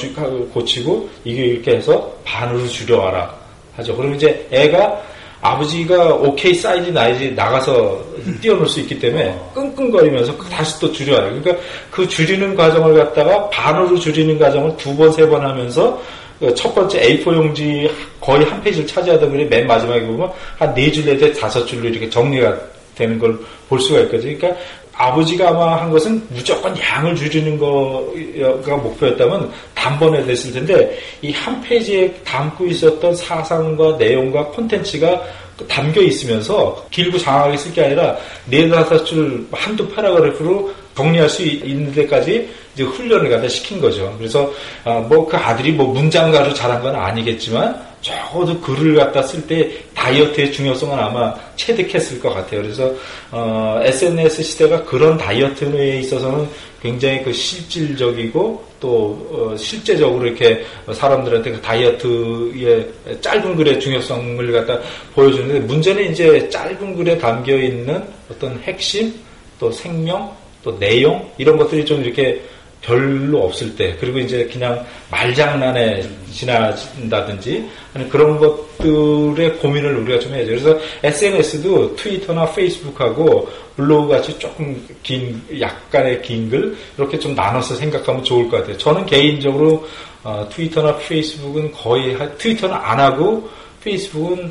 고치고 이게 이렇게 해서 반으로 줄여와라 하죠. 그러면 이제 애가 아버지가 오케이 사인이 나야지 나가서 뛰어놀 수 있기 때문에 끙끙거리면서 다시 또 줄여야 요 그러니까 그 줄이는 과정을 갖다가 반으로 줄이는 과정을 두 번, 세 번 하면서 그 첫 번째 A4 용지 거의 한 페이지를 차지하던 글이 맨 마지막에 보면 한 네 줄 내지 다섯 줄로 이렇게 정리가 되는 걸 볼 수가 있거든요. 그러니까 아버지가 아마 한 것은 무조건 양을 줄이는 거가 목표였다면 단번에 됐을 텐데 이 한 페이지에 담고 있었던 사상과 내용과 콘텐츠가 담겨 있으면서 길고 장황하게 쓸 게 아니라 네다섯 줄 한두 paragraph로 정리할 수 있는 데까지 이제 훈련을 갖다 시킨 거죠. 그래서 아, 뭐그 아들이 뭐 문장가로 자란 건 아니겠지만 적어도 글을 갖다 쓸 때 다이어트의 중요성은 아마 체득했을 것 같아요. 그래서 어, SNS 시대가 그런 다이어트에 있어서는 굉장히 그 실질적이고 또 어, 실제적으로 이렇게 사람들한테 그 다이어트의 짧은 글의 중요성을 갖다 보여주는데 문제는 이제 짧은 글에 담겨 있는 어떤 핵심 또 생명 또 내용 이런 것들이 좀 이렇게 별로 없을 때 그리고 이제 그냥 말장난에 지나친다든지 그런 것들의 고민을 우리가 좀 해야죠. 그래서 SNS도 트위터나 페이스북하고 블로그 같이 조금 긴 약간의 긴 글 이렇게 좀 나눠서 생각하면 좋을 것 같아요. 저는 개인적으로 어, 트위터나 페이스북은 거의 트위터는 안 하고 페이스북은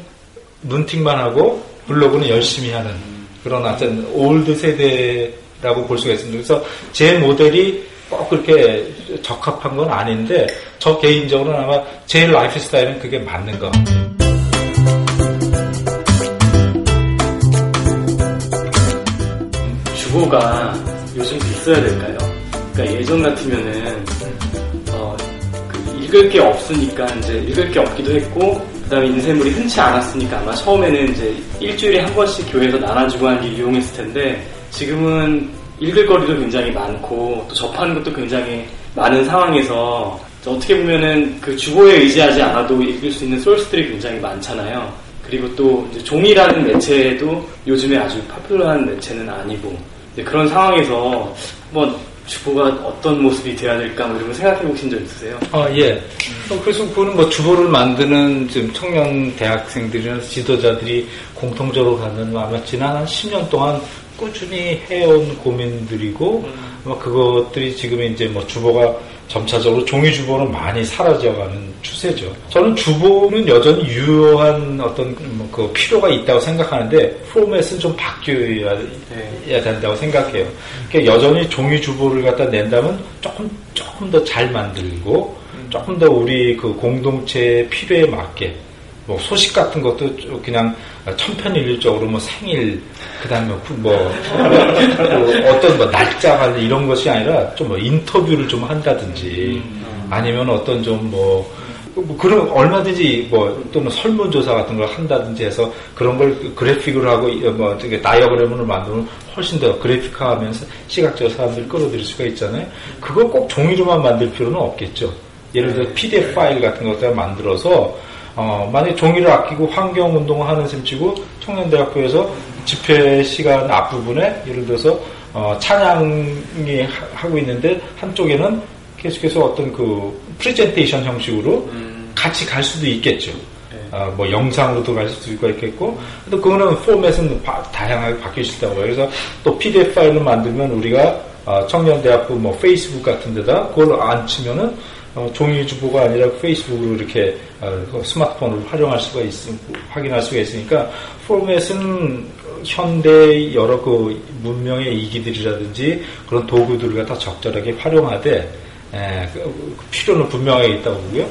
눈팅만 하고 블로그는 열심히 하는 그런 어떤 old 세대라고 볼 수가 있습니다. 그래서 제 모델이 꼭 그렇게 적합한 건 아닌데 저 개인적으로는 아마 제 라이프 스타일은 그게 맞는 것 같아요. 주보가 요즘 있어야 될까요? 그러니까 예전 같으면은 어, 그 읽을 게 없으니까 이제 읽을 게 없기도 했고 그다음에 인쇄물이 흔치 않았으니까 아마 처음에는 이제 일주일에 한 번씩 교회에서 나눠주고 하는 게 유용했을 텐데 지금은 읽을 거리도 굉장히 많고 또 접하는 것도 굉장히 많은 상황에서 어떻게 보면은 그 주보에 의지하지 않아도 읽을 수 있는 소스들이 굉장히 많잖아요. 그리고 또 종이라는 매체도 요즘에 아주 파퓰러한 매체는 아니고 그런 상황에서 뭐 주보가 어떤 모습이 돼야 될까 뭐 이런 거 생각해 보신 적 있으세요? 아 예. 어, 그래서 그거는 뭐 주보를 만드는 지금 청년 대학생들이나 지도자들이 공통적으로 갖는 아마 지난 한 10년 동안 꾸준히 해온 고민들이고 음. 뭐 그것들이 지금 이제 뭐 주보가 점차적으로 종이 주보는 많이 사라져가는 추세죠. 저는 주보는 여전히 유효한 어떤 뭐그 필요가 있다고 생각하는데 포맷은 좀 바뀌어야 네. 된다고 생각해요. 그러니까 여전히 종이 주보를 갖다 낸다면 조금 조금 더 잘 만들고 음. 조금 더 우리 그 공동체의 필요에 맞게 뭐 소식 같은 것도 그냥 천편일률적으로 뭐 생일 그다음에 뭐, 뭐 어떤 뭐 날짜 관련 이런 것이 아니라 좀 뭐 인터뷰를 좀 한다든지 아니면 어떤 좀뭐 뭐 그런 얼마든지 뭐 또는 설문조사 같은 걸 한다든지 해서 그런 걸 그래픽으로 하고 뭐 되게 다이어그램을 만들면 훨씬 더 그래픽화하면서 시각적 사람들을 끌어들일 수가 있잖아요. 그걸 꼭 종이로만 만들 필요는 없겠죠. 예를 들어 PDF 파일 같은 것들 만들어서 어, 만약 종이를 아끼고 환경 운동을 하는 셈 치고 청년대학교에서 집회 시간 앞부분에 예를 들어서 어, 찬양이 하, 고 있는데 한쪽에는 계속해서 어떤 그 프레젠테이션 형식으로 음. 같이 갈 수도 있겠죠. 네. 어, 뭐 영상으로도 갈 수도 있겠고, 또 그거는 포맷은 바, 다양하게 바뀔 수 있다고 해요. 그래서 또 PDF 파일을 만들면 우리가 어, 청년대학교 뭐 페이스북 같은 데다 그걸 안 치면은 어, 종이 주보가 아니라 페이스북으로 이렇게 어, 그 스마트폰을 활용할 수가 있, 확인할 수가 있으니까 포맷은 현대 여러 그 문명의 이기들이라든지 그런 도구들을 갖다 적절하게 활용하되 에, 그, 그 필요는 분명하게 있다고 보고요.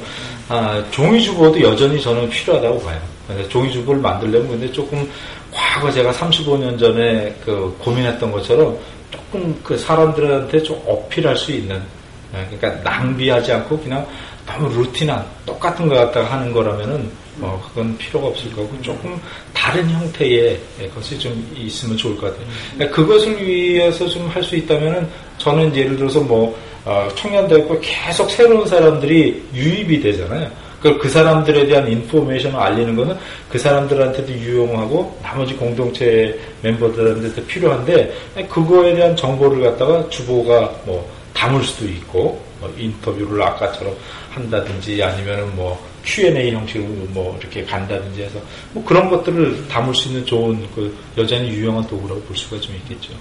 아, 종이 주보도 여전히 저는 필요하다고 봐요. 종이 주보를 만들려면 근데 조금 과거 제가 35년 전에 그 고민했던 것처럼 조금 그 사람들한테 좀 어필할 수 있는 예, 그러니까 낭비하지 않고 그냥 너무 루틴한 똑같은 것 갖다가 하는 거라면은 뭐 그건 필요가 없을 거고 조금 다른 형태의 것이 좀 있으면 좋을 것 같아요. 그러니까 그것을 위해서 좀 할 수 있다면은 저는 예를 들어서 뭐 어, 청년대학교 계속 새로운 사람들이 유입이 되잖아요. 그, 그 사람들에 대한 인포메이션을 알리는 것은 그 사람들한테도 유용하고 나머지 공동체 멤버들한테도 필요한데 그거에 대한 정보를 갖다가 주보가 뭐 담을 수도 있고 뭐 인터뷰를 아까처럼 한다든지 아니면은 뭐 Q&A 형식으로 뭐 이렇게 간다든지 해서 뭐 그런 것들을 담을 수 있는 좋은 그 여전히 유용한 도구라고 볼 수가 좀 있겠죠.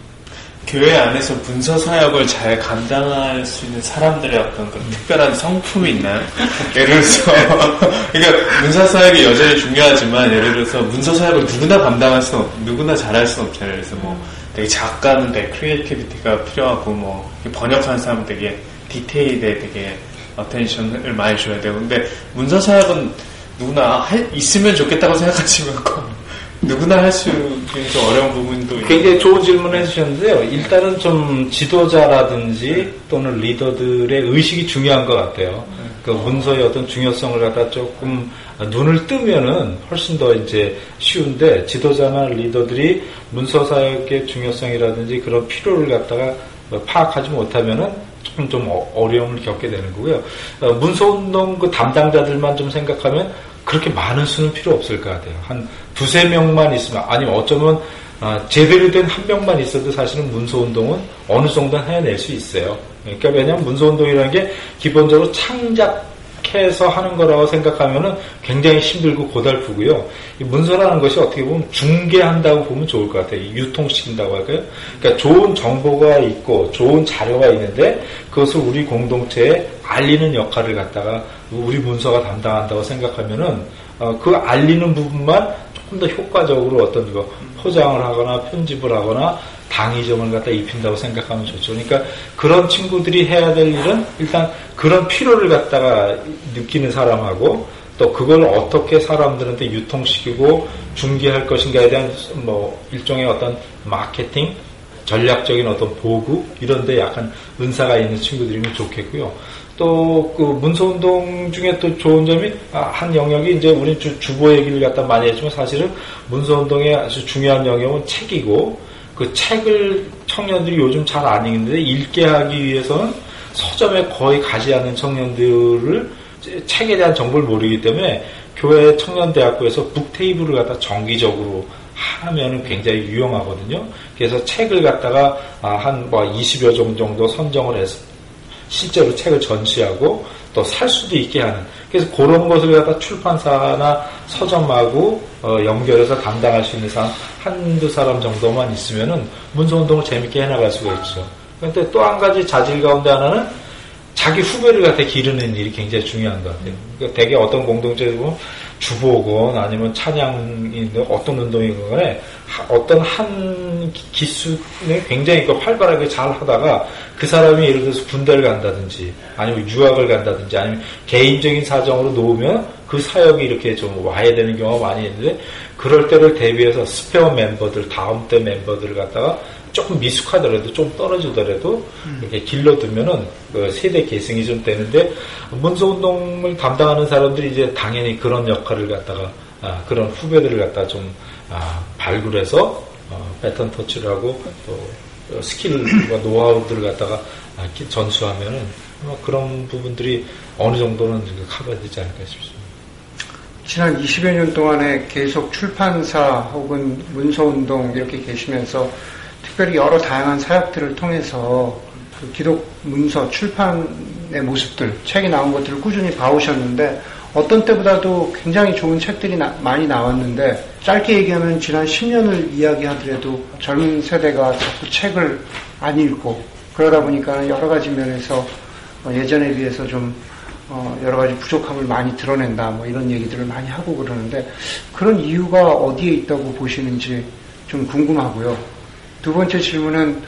교회 안에서 문서 사역을 잘 감당할 수 있는 사람들의 어떤 그 특별한 성품이 있나요? [LAUGHS] 예를 들어서 [LAUGHS] 그러니까 문서 사역이 여전히 중요하지만 예를 들어서 문서 사역을 누구나 감당할 수 없, 누구나 잘할 수는 없잖아요. 그래서 뭐 되게 작가는 되게 creativity가 필요하고 뭐 번역하는 사람은 되게 디테일에 되게 attention을 많이 줘야 되고 근데 문서 사역은 누구나 할, 있으면 좋겠다고 생각하지만 [LAUGHS] 누구나 할 수 있는 좀 어려운 부분도 굉장히 좋은 질문을 해주셨는데요. 일단은 좀 지도자라든지 또는 리더들의 의식이 중요한 것 같아요. 그 문서의 어떤 중요성을 갖다 조금 눈을 뜨면은 훨씬 더 이제 쉬운데 지도자나 리더들이 문서 사역의 중요성이라든지 그런 필요를 갖다가 파악하지 못하면은 조금 좀 어, 어려움을 겪게 되는 거고요. 어, 문서 운동 그 담당자들만 좀 생각하면 그렇게 많은 수는 필요 없을 것 같아요. 한 두세 명만 있으면, 아니면 어쩌면, 아, 제대로 된 한 명만 있어도 사실은 문서운동은 어느 정도는 해낼 수 있어요. 그러니까 왜냐하면 문서운동이라는 게 기본적으로 창작 해서 하는 거라고 생각하면은 굉장히 힘들고 고달프고요. 문서라는 것이 어떻게 보면 중계한다고 보면 좋을 것 같아요. 유통시킨다고 할까요? 그러니까 좋은 정보가 있고 좋은 자료가 있는데 그것을 우리 공동체에 알리는 역할을 갖다가 우리 문서가 담당한다고 생각하면은 어, 그 알리는 부분만 조금 더 효과적으로 어떤 거 포장을 하거나 편집을 하거나 당위점을 갖다 입힌다고 생각하면 좋죠. 그러니까 그런 친구들이 해야 될 일은 일단 그런 필요를 갖다가 느끼는 사람하고 또 그걸 어떻게 사람들한테 유통시키고 중계할 것인가에 대한 뭐 일종의 어떤 마케팅 전략적인 어떤 보급 이런 데 약간 은사가 있는 친구들이면 좋겠고요. 또 그 문서운동 중에 또 좋은 점이 아, 한 영역이 이제 우리 주, 주보 얘기를 갖다 많이 했지만 사실은 문서운동의 아주 중요한 영역은 책이고 그 책을 청년들이 요즘 잘 안 읽는데 읽게 하기 위해서는 서점에 거의 가지 않는 청년들을 책에 대한 정보를 모르기 때문에 교회 청년대학교에서 북테이블을 갖다 정기적으로 하면은 굉장히 유용하거든요. 그래서 책을 갖다가 아, 한뭐 20여 종 정도 선정을 해서 실제로 책을 전시하고 또 살 수도 있게 하는 그래서 그런 것을 갖다 출판사나 서점하고 어, 연결해서 담당할 수 있는 사람 한두 사람 정도만 있으면은 문서운동을 재밌게 해나갈 수가 있죠. 그런데 또 한 가지 자질 가운데 하나는 자기 후배를 갖다 기르는 일이 굉장히 중요한 것 같아요. 그러니까 대개 어떤 공동체에 보면 주보건 아니면 찬양이 어떤 운동이건 간에 어떤 한 기수에 굉장히 그 활발하게 잘 하다가 그 사람이 예를 들어서 군대를 간다든지 아니면 유학을 간다든지 아니면 개인적인 사정으로 놓으면 그 사역이 이렇게 좀 와야 되는 경우가 많이 있는데 그럴 때를 대비해서 스페어 멤버들 다음 때 멤버들을 갖다가 조금 미숙하더라도 좀 떨어지더라도 음. 이렇게 길러두면은 그 세대 계승이 좀 되는데 문서 운동을 담당하는 사람들이 이제 당연히 그런 역할을 갖다가 아, 그런 후배들을 갖다 좀 아, 발굴해서 어, 패턴 터치를 하고 또 스킬과 노하우들을 갖다가 아, 전수하면은 뭐 그런 부분들이 어느 정도는 커버되지 않을까 싶습니다. 지난 20여 년 동안에 계속 출판사 혹은 문서운동 이렇게 계시면서 특별히 여러 다양한 사역들을 통해서 그 기독 문서 출판의 모습들, 책이 나온 것들을 꾸준히 봐오셨는데 어떤 때보다도 굉장히 좋은 책들이 나, 많이 나왔는데 짧게 얘기하면 지난 10년을 이야기하더라도 젊은 세대가 자꾸 책을 안 읽고 그러다 보니까 여러 가지 면에서 어, 예전에 비해서 좀 어, 여러 가지 부족함을 많이 드러낸다 뭐 이런 얘기들을 많이 하고 그러는데 그런 이유가 어디에 있다고 보시는지 좀 궁금하고요. 두 번째 질문은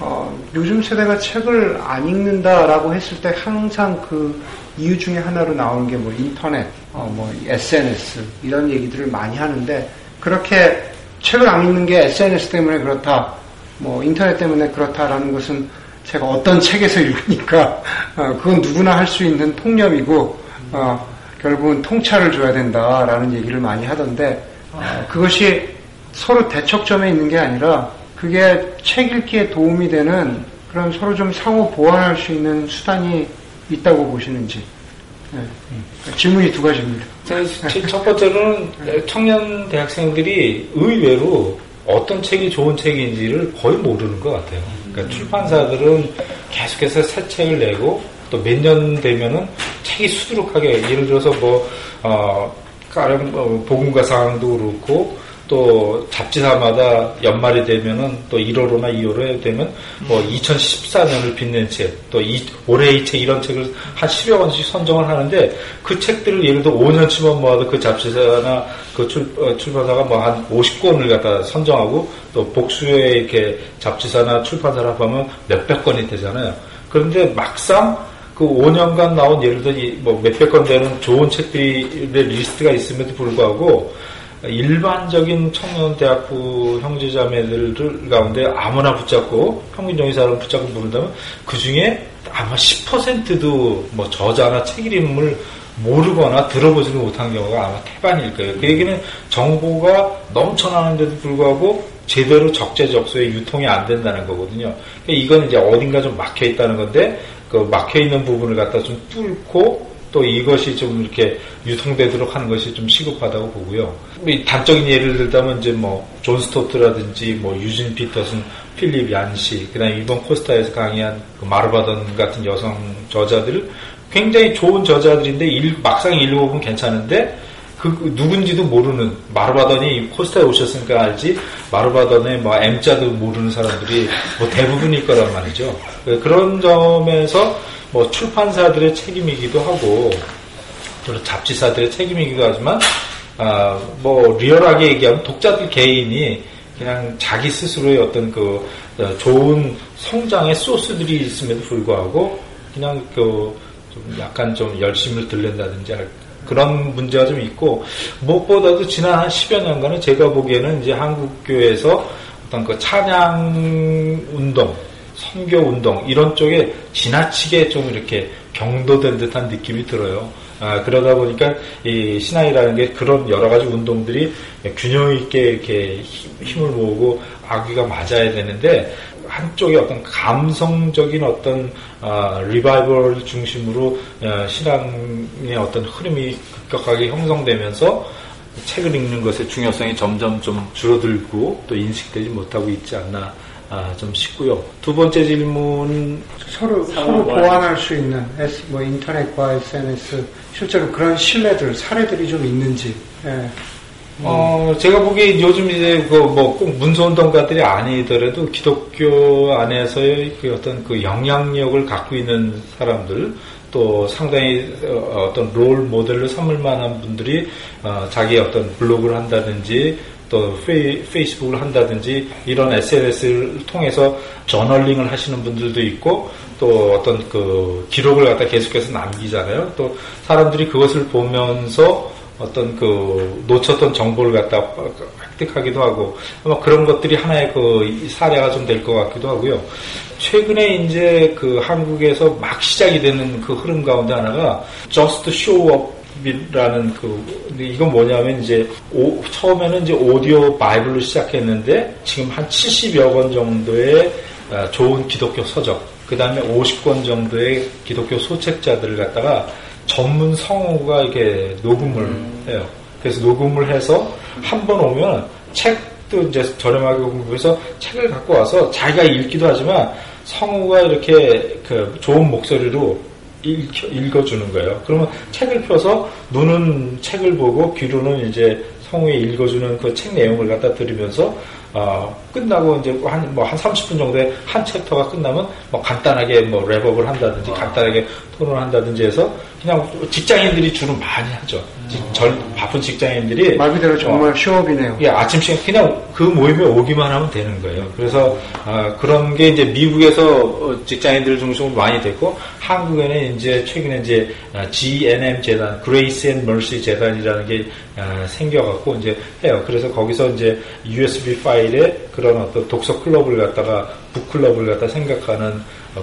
어, 요즘 세대가 책을 안 읽는다라고 했을 때 항상 그 이유 중에 하나로 나오는 게 뭐 인터넷, 어, 뭐 SNS 이런 얘기들을 많이 하는데 그렇게 책을 안 읽는 게 SNS 때문에 그렇다, 뭐 인터넷 때문에 그렇다라는 것은 제가 어떤 책에서 읽으니까 [LAUGHS] 어, 그건 누구나 할 수 있는 통념이고 어, 결국은 통찰을 줘야 된다라는 얘기를 많이 하던데 어, 그것이 서로 대척점에 있는 게 아니라 그게 책 읽기에 도움이 되는 그런 서로 좀 상호 보완할 수 있는 수단이 있다고 보시는지. 네. 질문이 두 가지입니다. 첫 번째로는 청년 대학생들이 의외로 어떤 책이 좋은 책인지를 거의 모르는 것 같아요. 그러니까 출판사들은 계속해서 새 책을 내고 또 몇 년 되면은 책이 수두룩하게 예를 들어서 뭐 어, 가령 뭐 복음과 상황도 그렇고 또 잡지사마다 연말이 되면은 또 1호로나 2호로 되면 뭐 2014년을 빛낸 책, 또 이, 올해의 책 이런 책을 한 10여 권씩 선정을 하는데 그 책들을 예를 들어 5년치만 모아도 그 잡지사나 그 출, 어, 출판사가 뭐 한 50권을 갖다 선정하고 또 복수의 이렇게 잡지사나 출판사를 합하면 몇백 권이 되잖아요. 그런데 막상 그 5년간 나온 예를 들어 뭐 몇백 권 되는 좋은 책들의 리스트가 있음에도 불구하고 일반적인 청년 대학부 형제자매들 가운데 아무나 붙잡고 평균 정의사를 붙잡고 부른다면 그 중에 아마 10%도 뭐 저자나 책 이름을 모르거나 들어보지도 못한 경우가 아마 태반일 거예요. 그 얘기는 정보가 넘쳐나는데도 불구하고 제대로 적재적소에 유통이 안 된다는 거거든요. 그러니까 이건 이제 어딘가 좀 막혀 있다는 건데 그 막혀 있는 부분을 갖다 좀 뚫고 또 이것이 좀 이렇게 유통되도록 하는 것이 좀 시급하다고 보고요. 단적인 예를 들자면 이제 뭐 존 스토트라든지 뭐 유진 피터슨, 필립 얀시, 그다음에 이번 코스타에서 강의한 그 마르바던 같은 여성 저자들 굉장히 좋은 저자들인데 일, 막상 읽어보면 괜찮은데 그 누군지도 모르는 마르바던이 코스타에 오셨으니까 알지 마르바던의 뭐 M자도 모르는 사람들이 뭐 대부분일 거란 말이죠. 그런 점에서 뭐 출판사들의 책임이기도 하고 또 잡지사들의 책임이기도 하지만 아, 뭐 리얼하게 얘기하면 독자들 개인이 그냥 자기 스스로의 어떤 그 어, 좋은 성장의 소스들이 있음에도 불구하고 그냥 그 좀 약간 좀 열심을 들른다든지 그런 문제가 좀 있고 무엇보다도 지난 한 10여 년간은 제가 보기에는 이제 한국교회에서 어떤 그 찬양 운동 선교 운동 이런 쪽에 지나치게 좀 이렇게 경도된 듯한 느낌이 들어요. 아, 그러다 보니까 이 신앙이라는 게 그런 여러 가지 운동들이 균형 있게 이렇게 힘을 모으고 아기가 맞아야 되는데 한쪽에 어떤 감성적인 어떤 아, 리바이벌 중심으로 아, 신앙의 어떤 흐름이 급격하게 형성되면서 책을 읽는 것의 중요성이 점점 좀 줄어들고 또 인식되지 못하고 있지 않나 아, 좀 싶고요. 두 번째 질문 서로 서로 보완할 수 있는 S, 뭐 인터넷과 SNS 실제로 그런 신뢰들 사례들이 좀 있는지. 예. 음. 어, 제가 보기에 요즘 이제 그 뭐 꼭 문서운동가들이 아니더라도 기독교 안에서의 그 어떤 그 영향력을 갖고 있는 사람들 또 상당히 어, 어떤 롤 모델로 삼을 만한 분들이 어, 자기 어떤 블로그를 한다든지 또 페이, 페이스북을 한다든지 이런 SNS를 통해서 저널링을 하시는 분들도 있고 또 어떤 그 기록을 갖다 계속해서 남기잖아요. 또 사람들이 그것을 보면서 어떤 그 놓쳤던 정보를 갖다 획득하기도 하고 아마 그런 것들이 하나의 그 사례가 좀 될 것 같기도 하고요. 최근에 이제 그 한국에서 막 시작이 되는 그 흐름 가운데 하나가 Just Show Up 이라는 그 이건 뭐냐면 이제 오, 처음에는 이제 오디오 바이블로 시작했는데 지금 한 70여 권 정도의 아, 좋은 기독교 서적 그 다음에 50권 정도의 기독교 소책자들을 갖다가 전문 성우가 이렇게 녹음을 음. 해요. 그래서 녹음을 해서 한 번 오면 책도 이제 저렴하게 공부해서 책을 갖고 와서 자기가 읽기도 하지만 성우가 이렇게 그 좋은 목소리로 읽, 어주는 거예요. 그러면 책을 펴서 눈은 책을 보고 귀로는 이제 성우에 읽어주는 그 책 내용을 갖다 들으면서 어, 끝나고 이제 한, 뭐, 한 30분 정도의 한 챕터가 끝나면 뭐 간단하게 뭐 랩업을 한다든지 간단하게 토론을 한다든지 해서 그냥 직장인들이 주로 많이 하죠. 절, 바쁜 직장인들이. 말 그대로 정말 어, 쇼업이네요. 예, 아침 시간 그냥 그 모임에 오기만 하면 되는 거예요. 그래서, 어, 그런 게 이제 미국에서 어, 직장인들 중심으로 많이 됐고, 한국에는 이제 최근에 이제 어, GNM 재단, Grace and Mercy 재단이라는 게 어, 생겨갖고 이제 해요. 그래서 거기서 이제 USB 파일 에 그런 어떤 독서 클럽을 갖다가 북클럽을 갖다 생각하는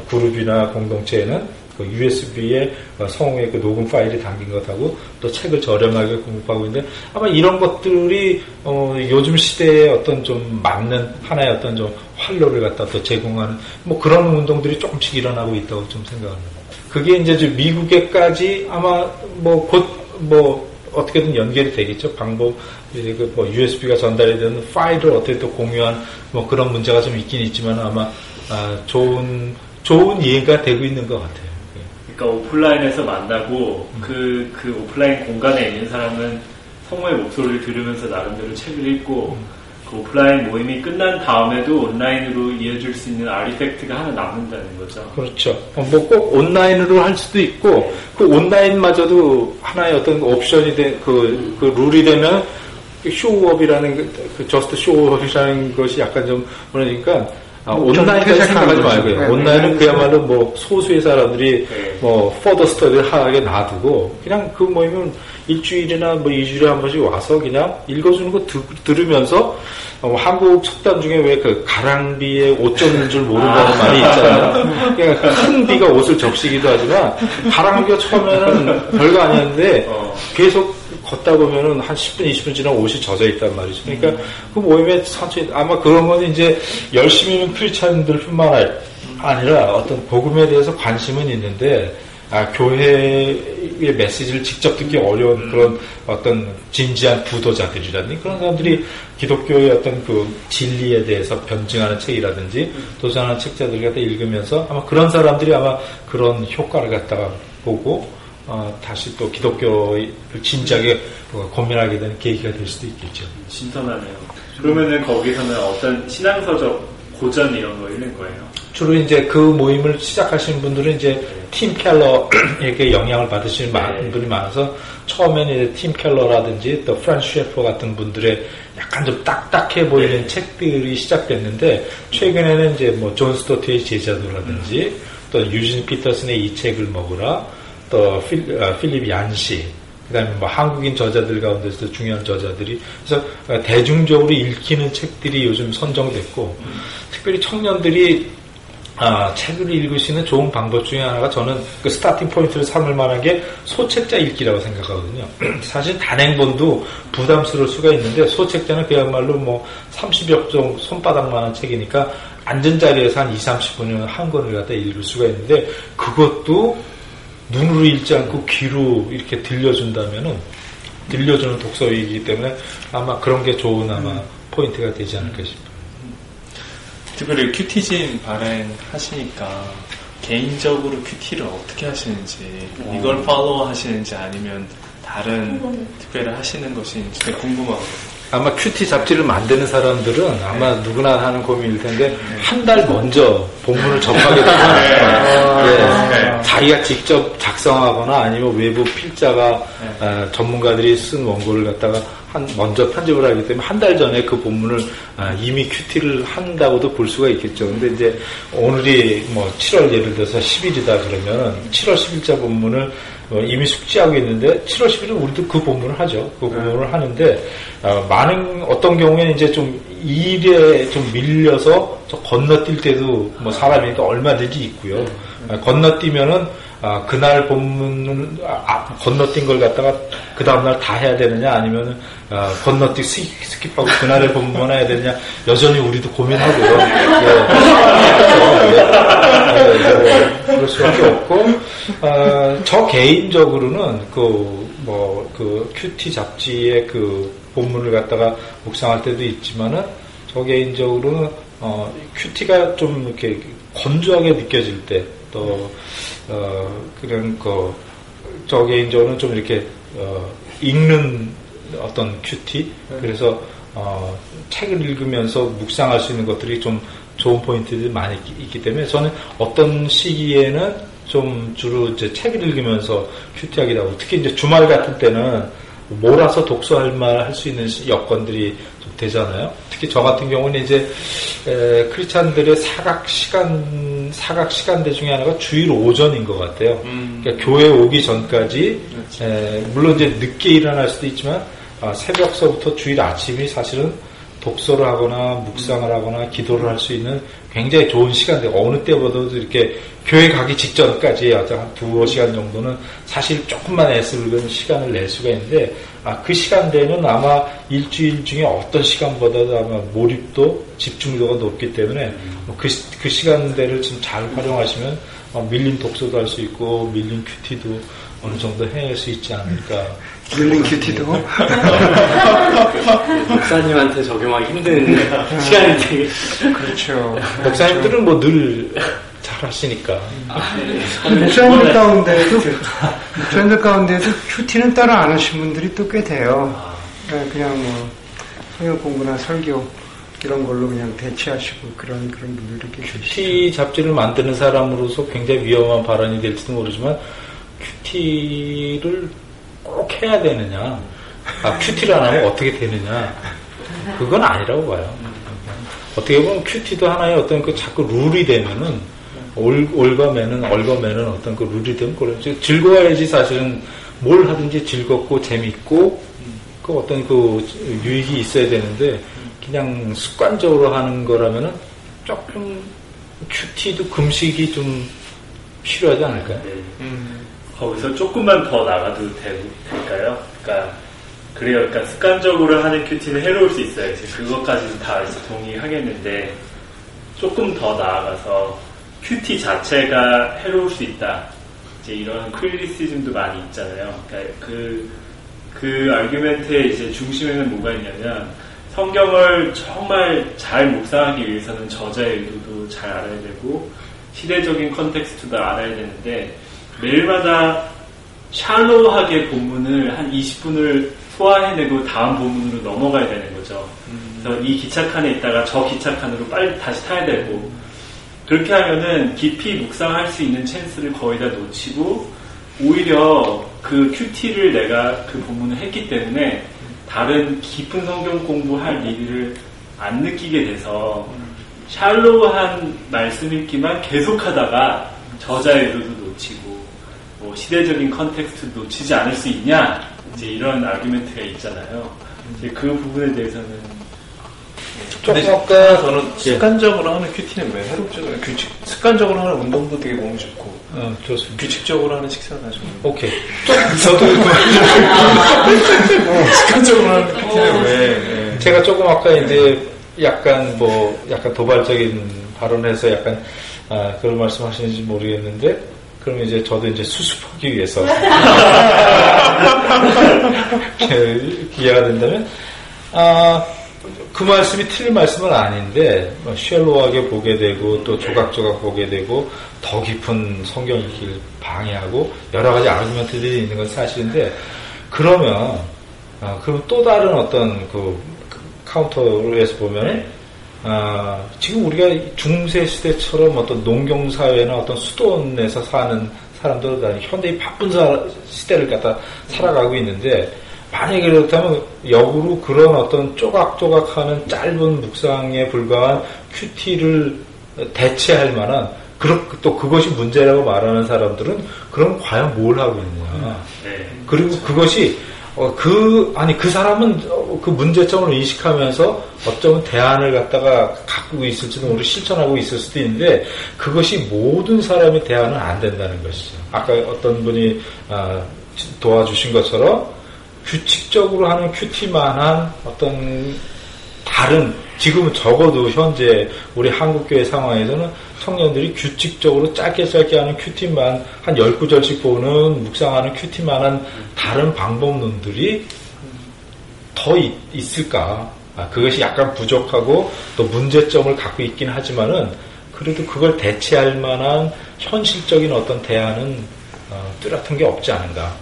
그룹이나 공동체에는 그 USB에 성우의 그 녹음 파일이 담긴 것하고 또 책을 저렴하게 공급하고 있는데 아마 이런 것들이 어 요즘 시대에 어떤 좀 맞는 하나의 어떤 좀 활로를 갖다 또 제공하는 뭐 그런 운동들이 조금씩 일어나고 있다고 좀 생각합니다. 그게 이제 미국에까지 아마 뭐 곧뭐 뭐 어떻게든 연결이 되겠죠. 방법, 그뭐 USB가 전달이 되는 파일을 어떻게 또 공유한 뭐 그런 문제가 좀 있긴 있지만 아마 아 좋은 좋은 이해가 되고 있는 것 같아요. 그러니까 오프라인에서 만나고 그, 그 오프라인 공간에 있는 사람은 성모의 목소리를 들으면서 나름대로 책을 읽고 그 오프라인 모임이 끝난 다음에도 온라인으로 이어질 수 있는 아리팩트가 하나 남는다는 거죠. 그렇죠. 뭐 꼭 온라인으로 할 수도 있고 그 온라인마저도 하나의 어떤 옵션이 된그 그 룰이 되면 show up이라는 그, 그 just show up이라는 것이 약간 좀 그러니까 아, 온라인까지 퇴색하는 생각하지. 말고요. 네, 온라인은 네. 그야말로 뭐 소수의 사람들이 네. 뭐 further study를 하게 놔두고 그냥 그 모임은 일주일이나 뭐 이주일에 한 번씩 와서 그냥 읽어주는 거 드, 들으면서 어, 한국 속담 중에 왜 그 가랑비에 옷 젖는 줄 모른다는 말이 있잖아요. 그러니까 큰 비가 옷을 적시기도 하지만 가랑비가 처음에는 별거 아니었는데 어. 계속 걷다 보면은 한 10분, 20분 지나면 옷이 젖어 있단 말이죠. 그러니까 그 모임에 천천히, 아마 그런 건 이제 열심히 있는 크리스찬들 뿐만 아니- 아니라 어떤 복음에 대해서 관심은 있는데, 아, 교회의 메시지를 직접 듣기 어려운 그런 어떤 진지한 부도자들이라든지 그런 사람들이 기독교의 어떤 그 진리에 대해서 변증하는 책이라든지 도전하는 책자들 갖다 읽으면서 아마 그런 사람들이 아마 그런 효과를 갖다가 보고 어, 다시 또 기독교를 진지하게 어, 고민하게 되는 계기가 될 수도 있겠죠. 신선하네요. 그러면은 거기서는 어떤 신앙서적 고전 이런 거 읽는 거예요? 주로 이제 그 모임을 시작하시는 분들은 이제 팀 켈러에게 영향을 받으시는 많은 분이 많아서 처음에는 이제 팀 켈러라든지 또 프란스 셰퍼 같은 분들의 약간 좀 딱딱해 보이는 책들이 시작됐는데 최근에는 이제 뭐 존 스토트의 제자도라든지 또 유진 피터슨의 이 책을 먹으라 또 필, 아, 필립 얀시 그 다음에 뭐 한국인 저자들 가운데서 중요한 저자들이 그래서 어, 대중적으로 읽히는 책들이 요즘 선정됐고 특별히 청년들이 아, 책을 읽을 수 있는 좋은 방법 중에 하나가 저는 그 starting point를 삼을 만한 게 소책자 읽기라고 생각하거든요. [CLEARS THROAT] 사실 단행본도 부담스러울 수가 있는데 소책자는 그야말로 뭐 30여 쪽 손바닥만한 책이니까 앉은 자리에서 한 2, 30분이면 한 권을 갖다 읽을 수가 있는데 그것도 눈으로 읽지 않고 귀로 이렇게 들려준다면은 들려주는 독서이기 때문에 아마 그런 게 좋은 아마 포인트가 되지 않을까 싶어요. 특별히 큐티진 발행 하시니까 개인적으로 큐티를 어떻게 하시는지 이걸 follow 하시는지 아니면 다른 특별히 하시는 것인지 되게 궁금하거든요. 아마 큐티 잡지를 만드는 사람들은 아마 누구나 하는 고민일 텐데 한 달 먼저 본문을 접하게 되면 [LAUGHS] 예, 자기가 직접 작성하거나 아니면 외부 필자가 아, 전문가들이 쓴 원고를 갖다가 한 먼저 편집을 하기 때문에 한 달 전에 그 본문을 아, 이미 큐티를 한다고도 볼 수가 있겠죠. 근데 이제 오늘이 뭐 7월 예를 들어서 10일이다 그러면 7월 10일자 본문을 어, 이미 숙지하고 있는데 7월 10일은 우리도 그 본문을 하죠. 그 본문을 하는데 어, 많은 어떤 경우에는 이제 좀 일에 좀 밀려서 저 건너뛸 때도 뭐 사람이 또 얼마든지 있고요. 어, 건너뛰면은 아, 그날 본문을 아, 아, 건너뛴 걸 갖다가 그 다음날 다 해야 되느냐 아니면은 아, 건너뛰 스- skip하고 그날의 [LAUGHS] 본문만 해야 되느냐 여전히 우리도 고민하고요. [LAUGHS] 예. 그럴 수밖에 없고 어, 저 개인적으로는 그 뭐 그 큐티 잡지의 그 본문을 갖다가 묵상할 때도 있지만은 저 개인적으로는 어, 큐티가 좀 이렇게 건조하게 느껴질 때 또 어, 그런 그저 개인적으로는 좀 이렇게 어, 읽는 어떤 큐티? 그래서 어, 책을 읽으면서 묵상할 수 있는 것들이 좀 좋은 포인트들이 많이 있기, 있기 때문에 저는 어떤 시기에는 좀 주로 이제 책을 읽으면서 큐티하기도 하고 특히 이제 주말 같은 때는 몰아서 독서할 말 할 수 있는 시- 여건들이 좀 되잖아요. 특히 저 같은 경우는 이제 에, 크리스찬들의 사각 시간 사각 시간대 중에 하나가 주일 오전인 것 같아요. 그러니까 교회 오기 전까지 에, 물론 이제 늦게 일어날 수도 있지만 아, 새벽서부터 주일 아침이 사실은 독서를 하거나 묵상을 하거나 기도를 할 수 있는 굉장히 좋은 시간대 어느 때보다도 이렇게 교회 가기 직전까지 한 두어 시간 정도는 사실 조금만 애쓰는 시간을 낼 수가 있는데 아, 그 시간대는 아마 일주일 중에 어떤 시간보다도 아마 몰입도 집중도가 높기 때문에 뭐 그, 시- 그 시간대를 좀 잘 활용하시면 어, 밀린 독서도 할 수 있고 밀린 큐티도 어느 정도 해낼 수 있지 않을까 밀린 큐티도. [LAUGHS] 목사님한테 적용하기 힘든 시간이 되게 그렇죠. 목사님들은 뭐 늘 잘하시니까 목사님들 가운데도, 목사님들 가운데도 큐티는 따로 안 하신 분들이 또 꽤 돼요. 네, 그냥 뭐 성경 공부나 설교 이런 걸로 그냥 대체하시고 그런 그런 분들이 계시죠. 큐티 잡지를 만드는 사람으로서 굉장히 위험한 발언이 될지도 모르지만 큐티를 꼭 해야 되느냐, 아 큐티를 안 하면 어떻게 되느냐, 그건 아니라고 봐요. 어떻게 보면 큐티도 하나의 어떤 그 자꾸 룰이 되면은 옭, 옭아매는 얽어매는 어떤 그 룰이 되면 그래 즐거워야지 사실은 뭘 하든지 즐겁고 재밌고 그 어떤 그 유익이 있어야 되는데 그냥 습관적으로 하는 거라면은 조금 큐티도 금식이 좀 필요하지 않을까요? 네. 음. 거기서 조금만 더 나가도 되, 될까요? 그러니까 그래요. 그러니까 습관적으로 하는 큐티는 해로울 수 있어요. 이제 그것까지는 다 이제 동의하겠는데 조금 더 나아가서 큐티 자체가 해로울 수 있다. 이제 이런 criticism도 많이 있잖아요. 그러니까 그, 그 argument의 이제 중심에는 뭐가 있냐면 성경을 정말 잘 묵상하기 위해서는 저자의 의도도 잘 알아야 되고 시대적인 context도 알아야 되는데 매일마다 shallow하게 본문을 한 20분을 소화해내고 다음 본문으로 넘어가야 되는 거죠. 그래서 이 기차칸에 있다가 저 기차칸으로 빨리 다시 타야 되고 그렇게 하면은 깊이 묵상할 수 있는 찬스를 거의 다 놓치고 오히려 그 큐티를 내가 그 본문을 했기 때문에 다른 깊은 성경 공부할 일을 안 느끼게 돼서 shallow한 말씀 읽기만 계속하다가 저자의 의도도 뭐 시대적인 context 놓치지 않을 수 있냐 이제 이런 아규멘트가 있잖아요. 이제 그 부분에 대해서는 근데 조금 아까 저는 [LAUGHS] [LAUGHS] 습관적으로 하는 큐티는 왜 해롭죠? 규칙, 습관적으로 하는 운동도 되게 몸이 좋고 어, 좋습니다. 규칙적으로 하는 식사가 좀 오케이. 저도 습관적으로 하는 큐티는 왜 예. 제가 조금 아까 이제 약간 뭐 약간 도발적인 발언해서 약간 아, 그런 말씀하시는지 모르겠는데 그러면 이제 저도 이제 수습하기 위해서. [LAUGHS] 그 기회가 된다면 아, 그 말씀이 틀린 말씀은 아닌데 뭐 쉘로하게 보게 되고 또 조각조각 보게 되고 더 깊은 성경 읽기를 방해하고 여러 가지 아르기멘트들이 있는 건 사실인데 그러면 아, 그럼 또 다른 어떤 그 카운터로 해서 보면 아, 지금 우리가 중세 시대처럼 어떤 농경 사회나 어떤 수도원에서 사는 사람들은 다 현대의 바쁜 사- 시대를 갖다 살아가고 있는데 만약에 그렇다면 역으로 그런 어떤 쪼각쪼각하는 짧은 묵상에 불과한 큐티를 대체할 만한 그렇- 또 그것이 문제라고 말하는 사람들은 그럼 과연 뭘 하고 있느냐. 네. 그리고 그것이 어, 그 아니 그 사람은 어, 그 문제점을 인식하면서 어쩌면 대안을 갖다가 갖고 있을지도 모르고 실천하고 있을 수도 있는데 그것이 모든 사람의 대안은 안 된다는 것이죠. 아까 어떤 분이 아, 도와주신 것처럼 규칙적으로 하는 큐티만한 어떤 다른 지금은 적어도 현재 우리 한국교회 상황에서는 청년들이 규칙적으로 짧게 짧게 하는 큐티만 한 10구절씩 보는 묵상하는 큐티만한 다른 방법론들이 더 있, 있을까? 아, 그것이 약간 부족하고 또 문제점을 갖고 있긴 하지만은 그래도 그걸 대체할 만한 현실적인 어떤 대안은 어, 뚜렷한 게 없지 않은가.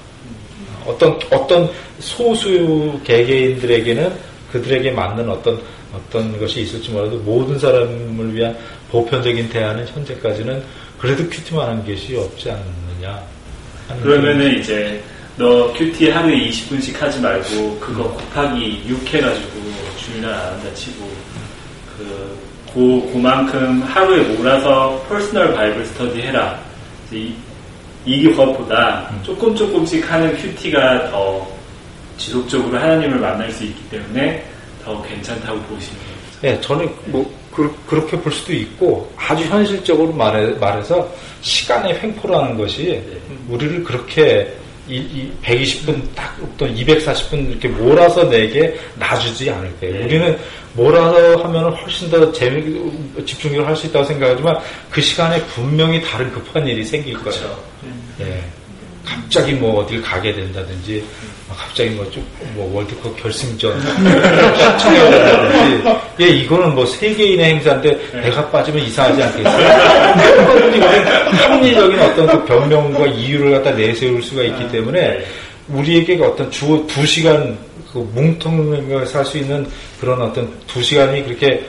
어떤 어떤 소수 개개인들에게는 그들에게 맞는 어떤 어떤 것이 있을지 몰라도 모든 사람을 위한 보편적인 대안은 현재까지는 그래도 큐티만 한 것이 없지 않느냐. 그러면은 이제 너 큐티 하루에 20분씩 하지 말고 그거 곱하기 6 해가지고 주일날 안 한다 치고 그 고, 그만큼 하루에 몰아서 personal Bible study 해라. 이, 이것보다 조금 조금씩 하는 큐티가 더 지속적으로 하나님을 만날 수 있기 때문에 더 괜찮다고 보시는 거예요. 네, 저는 뭐 그, 렇게 볼 수도 있고 아주 현실적으로 말해, 말해서 시간의 횡포라는 것이 우리를 그렇게 이, 이 120분 딱 어떤 240분 이렇게 몰아서 내게 놔주지 않을 거예요. 네. 우리는 몰아서 하면 훨씬 더 재미 집중력을 할 수 있다고 생각하지만 그 시간에 분명히 다른 급한 일이 생길 거예요. 그렇죠. 예. 갑자기 뭐 어딜 가게 된다든지, 갑자기 뭐 좀, 뭐 월드컵 결승전 [LAUGHS] 시청해야 된다든지, 예, 이거는 뭐 세계인의 행사인데 배가 빠지면 이상하지 않겠어요? 합리적인 어떤 그 변명과 이유를 갖다 내세울 수가 있기 때문에 우리에게 어떤 주, 두 시간, 그 뭉텅을 살 수 있는 그런 어떤 두 시간이 그렇게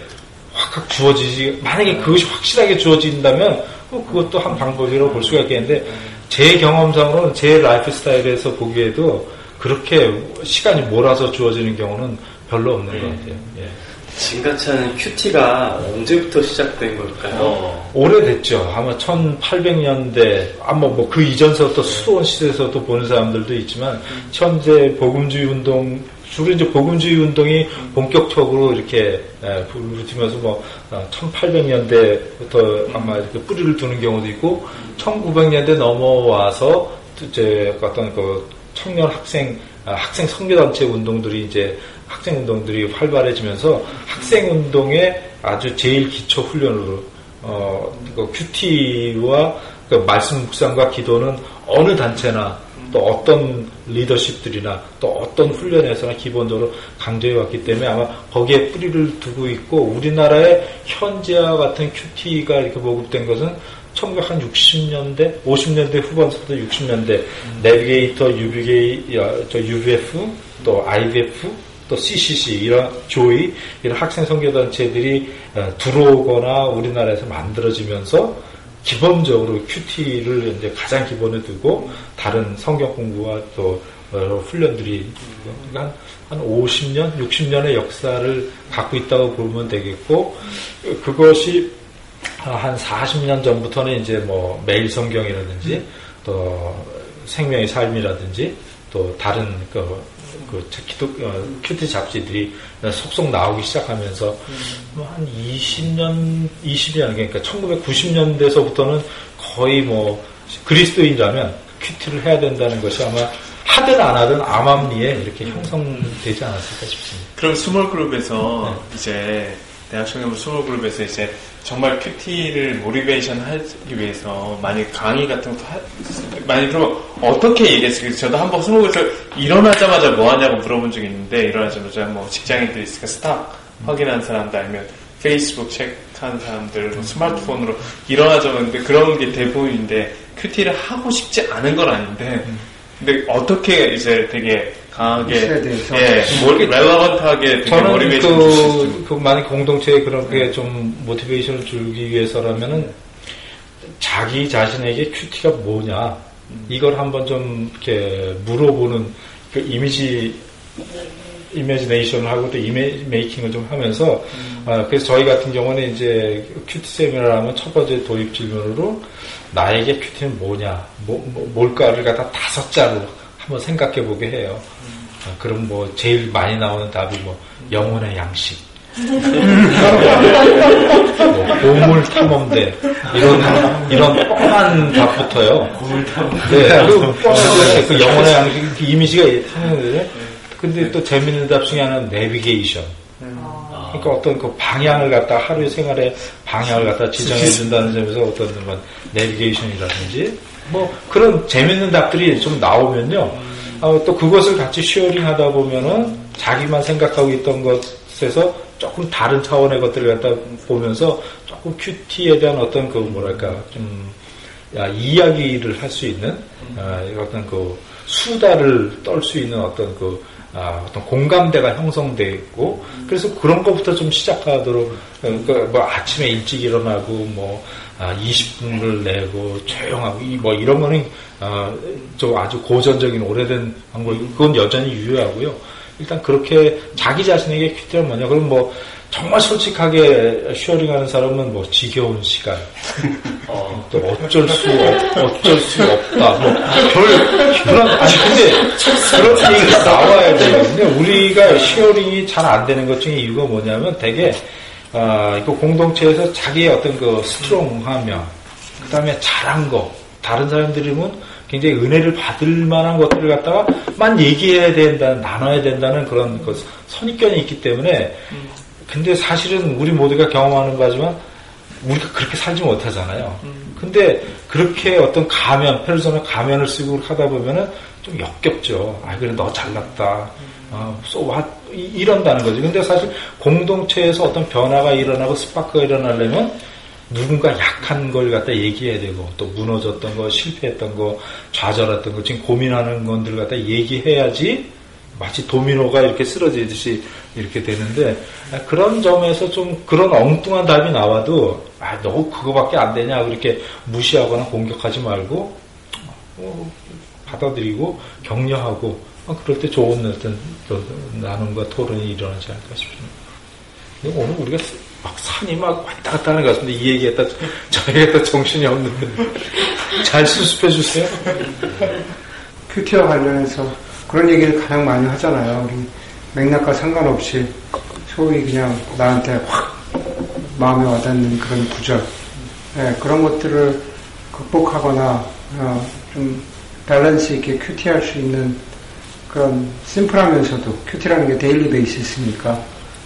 확확 주어지지, 만약에 그것이 확실하게 주어진다면, 어, 그것도 한 방법이라고 볼 수가 있겠는데, 제 경험상으로는 제 라이프 스타일에서 보기에도 그렇게 시간이 몰아서 주어지는 경우는 별로 없는 것 같아요. 예. 진가차는 큐티가 언제부터 시작된 걸까요? 오래됐죠. 아마 1800년대, 아마 뭐 그 이전서부터 수도원 시대에서도 보는 사람들도 있지만, 현재 복음주의 운동, 주로 이제 복음주의 운동이 본격적으로 이렇게 예, 부르면서 뭐 1800년대부터 아마 이렇게 뿌리를 두는 경우도 있고, 1900년대 넘어와서 이제 어떤 그 청년 학생 아, 학생 선교단체 운동들이 이제 학생 운동들이 활발해지면서 학생 운동의 아주 제일 기초 훈련으로 어, 그 큐티와 그 말씀 묵상과 기도는 어느 단체나 또 어떤 리더십들이나 또 어떤 훈련에서나 기본적으로 강조해 왔기 때문에 아마 거기에 뿌리를 두고 있고 우리나라의 현재와 같은 큐티가 이렇게 보급된 것은 1960년대, 50년대 후반부터 60년대 내비게이터, UBK, 저 UBF, 또 IBF, 또 CCC 이런 조이 이런 학생 선교 단체들이 어, 들어오거나 우리나라에서 만들어지면서 기본적으로 큐티를 이제 가장 기본에 두고 다른 성경 공부와 또 훈련들이 한, 한 50년, 60년의 역사를 갖고 있다고 보면 되겠고 그것이 한 40년 전부터는 이제 뭐 매일 성경이라든지 또 생명의 삶이라든지 또 다른 그, 그 기독 어, 큐티 잡지들이 속속 나오기 시작하면서 뭐한 20년 20년 그러니까 1990년대서부터는 거의 뭐 그리스도인이라면 큐티를 해야 된다는 것이 아마 하든 안 하든 암암리에 이렇게 형성되지 않았을까 싶습니다. 그럼 small group에서 네. 이제 대학 청년부 small group에서 이제 정말 큐티를 motivation 하기 위해서 많이 강의 같은 거 하, 많이 그러면 어떻게 얘기했어요? 저도 한번 스무고에서 일어나자마자 뭐 하냐고 물어본 적이 있는데 일어나자마자 뭐 직장인들 있으니까 stock 확인한 사람들 아니면 페이스북 체크한 사람들 뭐 스마트폰으로 일어나자마자 그런 게 대부분인데 큐티를 하고 싶지 않은 건 아닌데 근데 어떻게 이제 되게 강하게 예, 뭐, 렐러번트하게 저는 그, 그 많은 공동체에 그렇게 좀 모티베이션을 주기 위해서라면은 자기 자신에게 큐티가 뭐냐. 이걸 한번 좀 이렇게 물어보는 그 이미지 이미지네이션을 하고 또 이미지 메이킹을 좀 하면서 음. 아, 그래서 저희 같은 경우는 이제 큐티 세미나를 하면 첫 번째 도입 질문으로 나에게 큐티는 뭐냐. 뭐, 뭐, 뭘까를 갖다 다섯 자로 한번 생각해 보게 해요. 아, 그럼 뭐 제일 많이 나오는 답이 뭐 영혼의 양식, 뭐 보물 탐험대 이런 이런 뻔한 답부터요. 보물 탐험대. 네, 그, 그 영혼의 양식 그 이미지가 탐험대. 근데 또 재밌는 답 중에 하나는 내비게이션. 그러니까 어떤 그 방향을 갖다 하루의 생활에 방향을 갖다 지정해 준다는 점에서 어떤 뭐 내비게이션이라든지 뭐 그런 재밌는 답들이 좀 나오면요. 어, 또 그것을 같이 sharing 하다 보면은 자기만 생각하고 있던 것에서 조금 다른 차원의 것들을 갖다 보면서 조금 큐티에 대한 어떤 그 뭐랄까 좀 야, 이야기를 할 수 있는 아, 어떤 그 수다를 떨 수 있는 어떤 그 아, 어떤 공감대가 형성되고 그래서 그런 것부터 좀 시작하도록 그러니까 뭐 아침에 일찍 일어나고 뭐 아, 20분을 내고 조용하고 뭐 이런 거는 아, 좀 아주 고전적인 오래된 방법 그건 여전히 유효하고요. 일단 그렇게 자기 자신에게 퀴트가 뭐냐 그럼 뭐 정말 솔직하게 쉐어링하는 사람은 뭐 지겨운 시간, [LAUGHS] 어, 또 어쩔 수 없, 어쩔 수 없다, 뭐별 그런 아니 근데 그런 얘기가 나와야. 근데 우리가 sharing이 잘 안 되는 것 중에 이유가 뭐냐면 되게 아, 그 공동체에서 자기의 어떤 그 strong하며 그 다음에 잘한 거 다른 사람들이면 굉장히 은혜를 받을 만한 것들을 갖다가 만 얘기해야 된다, 나눠야 된다는 그런 그 선입견이 있기 때문에 근데 사실은 우리 모두가 경험하는 바지만 우리가 그렇게 살지 못하잖아요. 근데 그렇게 어떤 가면, 페르소나 가면을 쓰고 하다 보면은 좀 역겹죠. 아, 그래, 너 잘났다. 어, 쏘, 이런다는 거지. 근데 사실 공동체에서 어떤 변화가 일어나고 스파크가 일어나려면 누군가 약한 걸 갖다 얘기해야 되고 또 무너졌던 거 실패했던 거 좌절했던 거 지금 고민하는 것들 갖다 얘기해야지 마치 도미노가 이렇게 쓰러지듯이 이렇게 되는데 그런 점에서 좀 그런 엉뚱한 답이 나와도 아, 너 그거밖에 안 되냐 그렇게 무시하거나 공격하지 말고 어, 받아들이고 격려하고 어, 그럴 때 좋은 어떤 나눔과 토론이 일어나지 않을까 싶습니다. 근데 오늘 우리가 막 산이 막 왔다 갔다 하는 것 같은데 이 얘기했다 저희가 정신이 없는데 잘 수습해 주세요. 큐티와 관련해서 그런 얘기를 가장 많이 하잖아요. 우리 맥락과 상관없이 소위 그냥 나한테 확 마음에 와닿는 그런 구절 네, 그런 것들을 극복하거나 어, 좀 밸런스 있게 큐티할 수 있는 그런 심플하면서도 큐티라는 게 daily base니까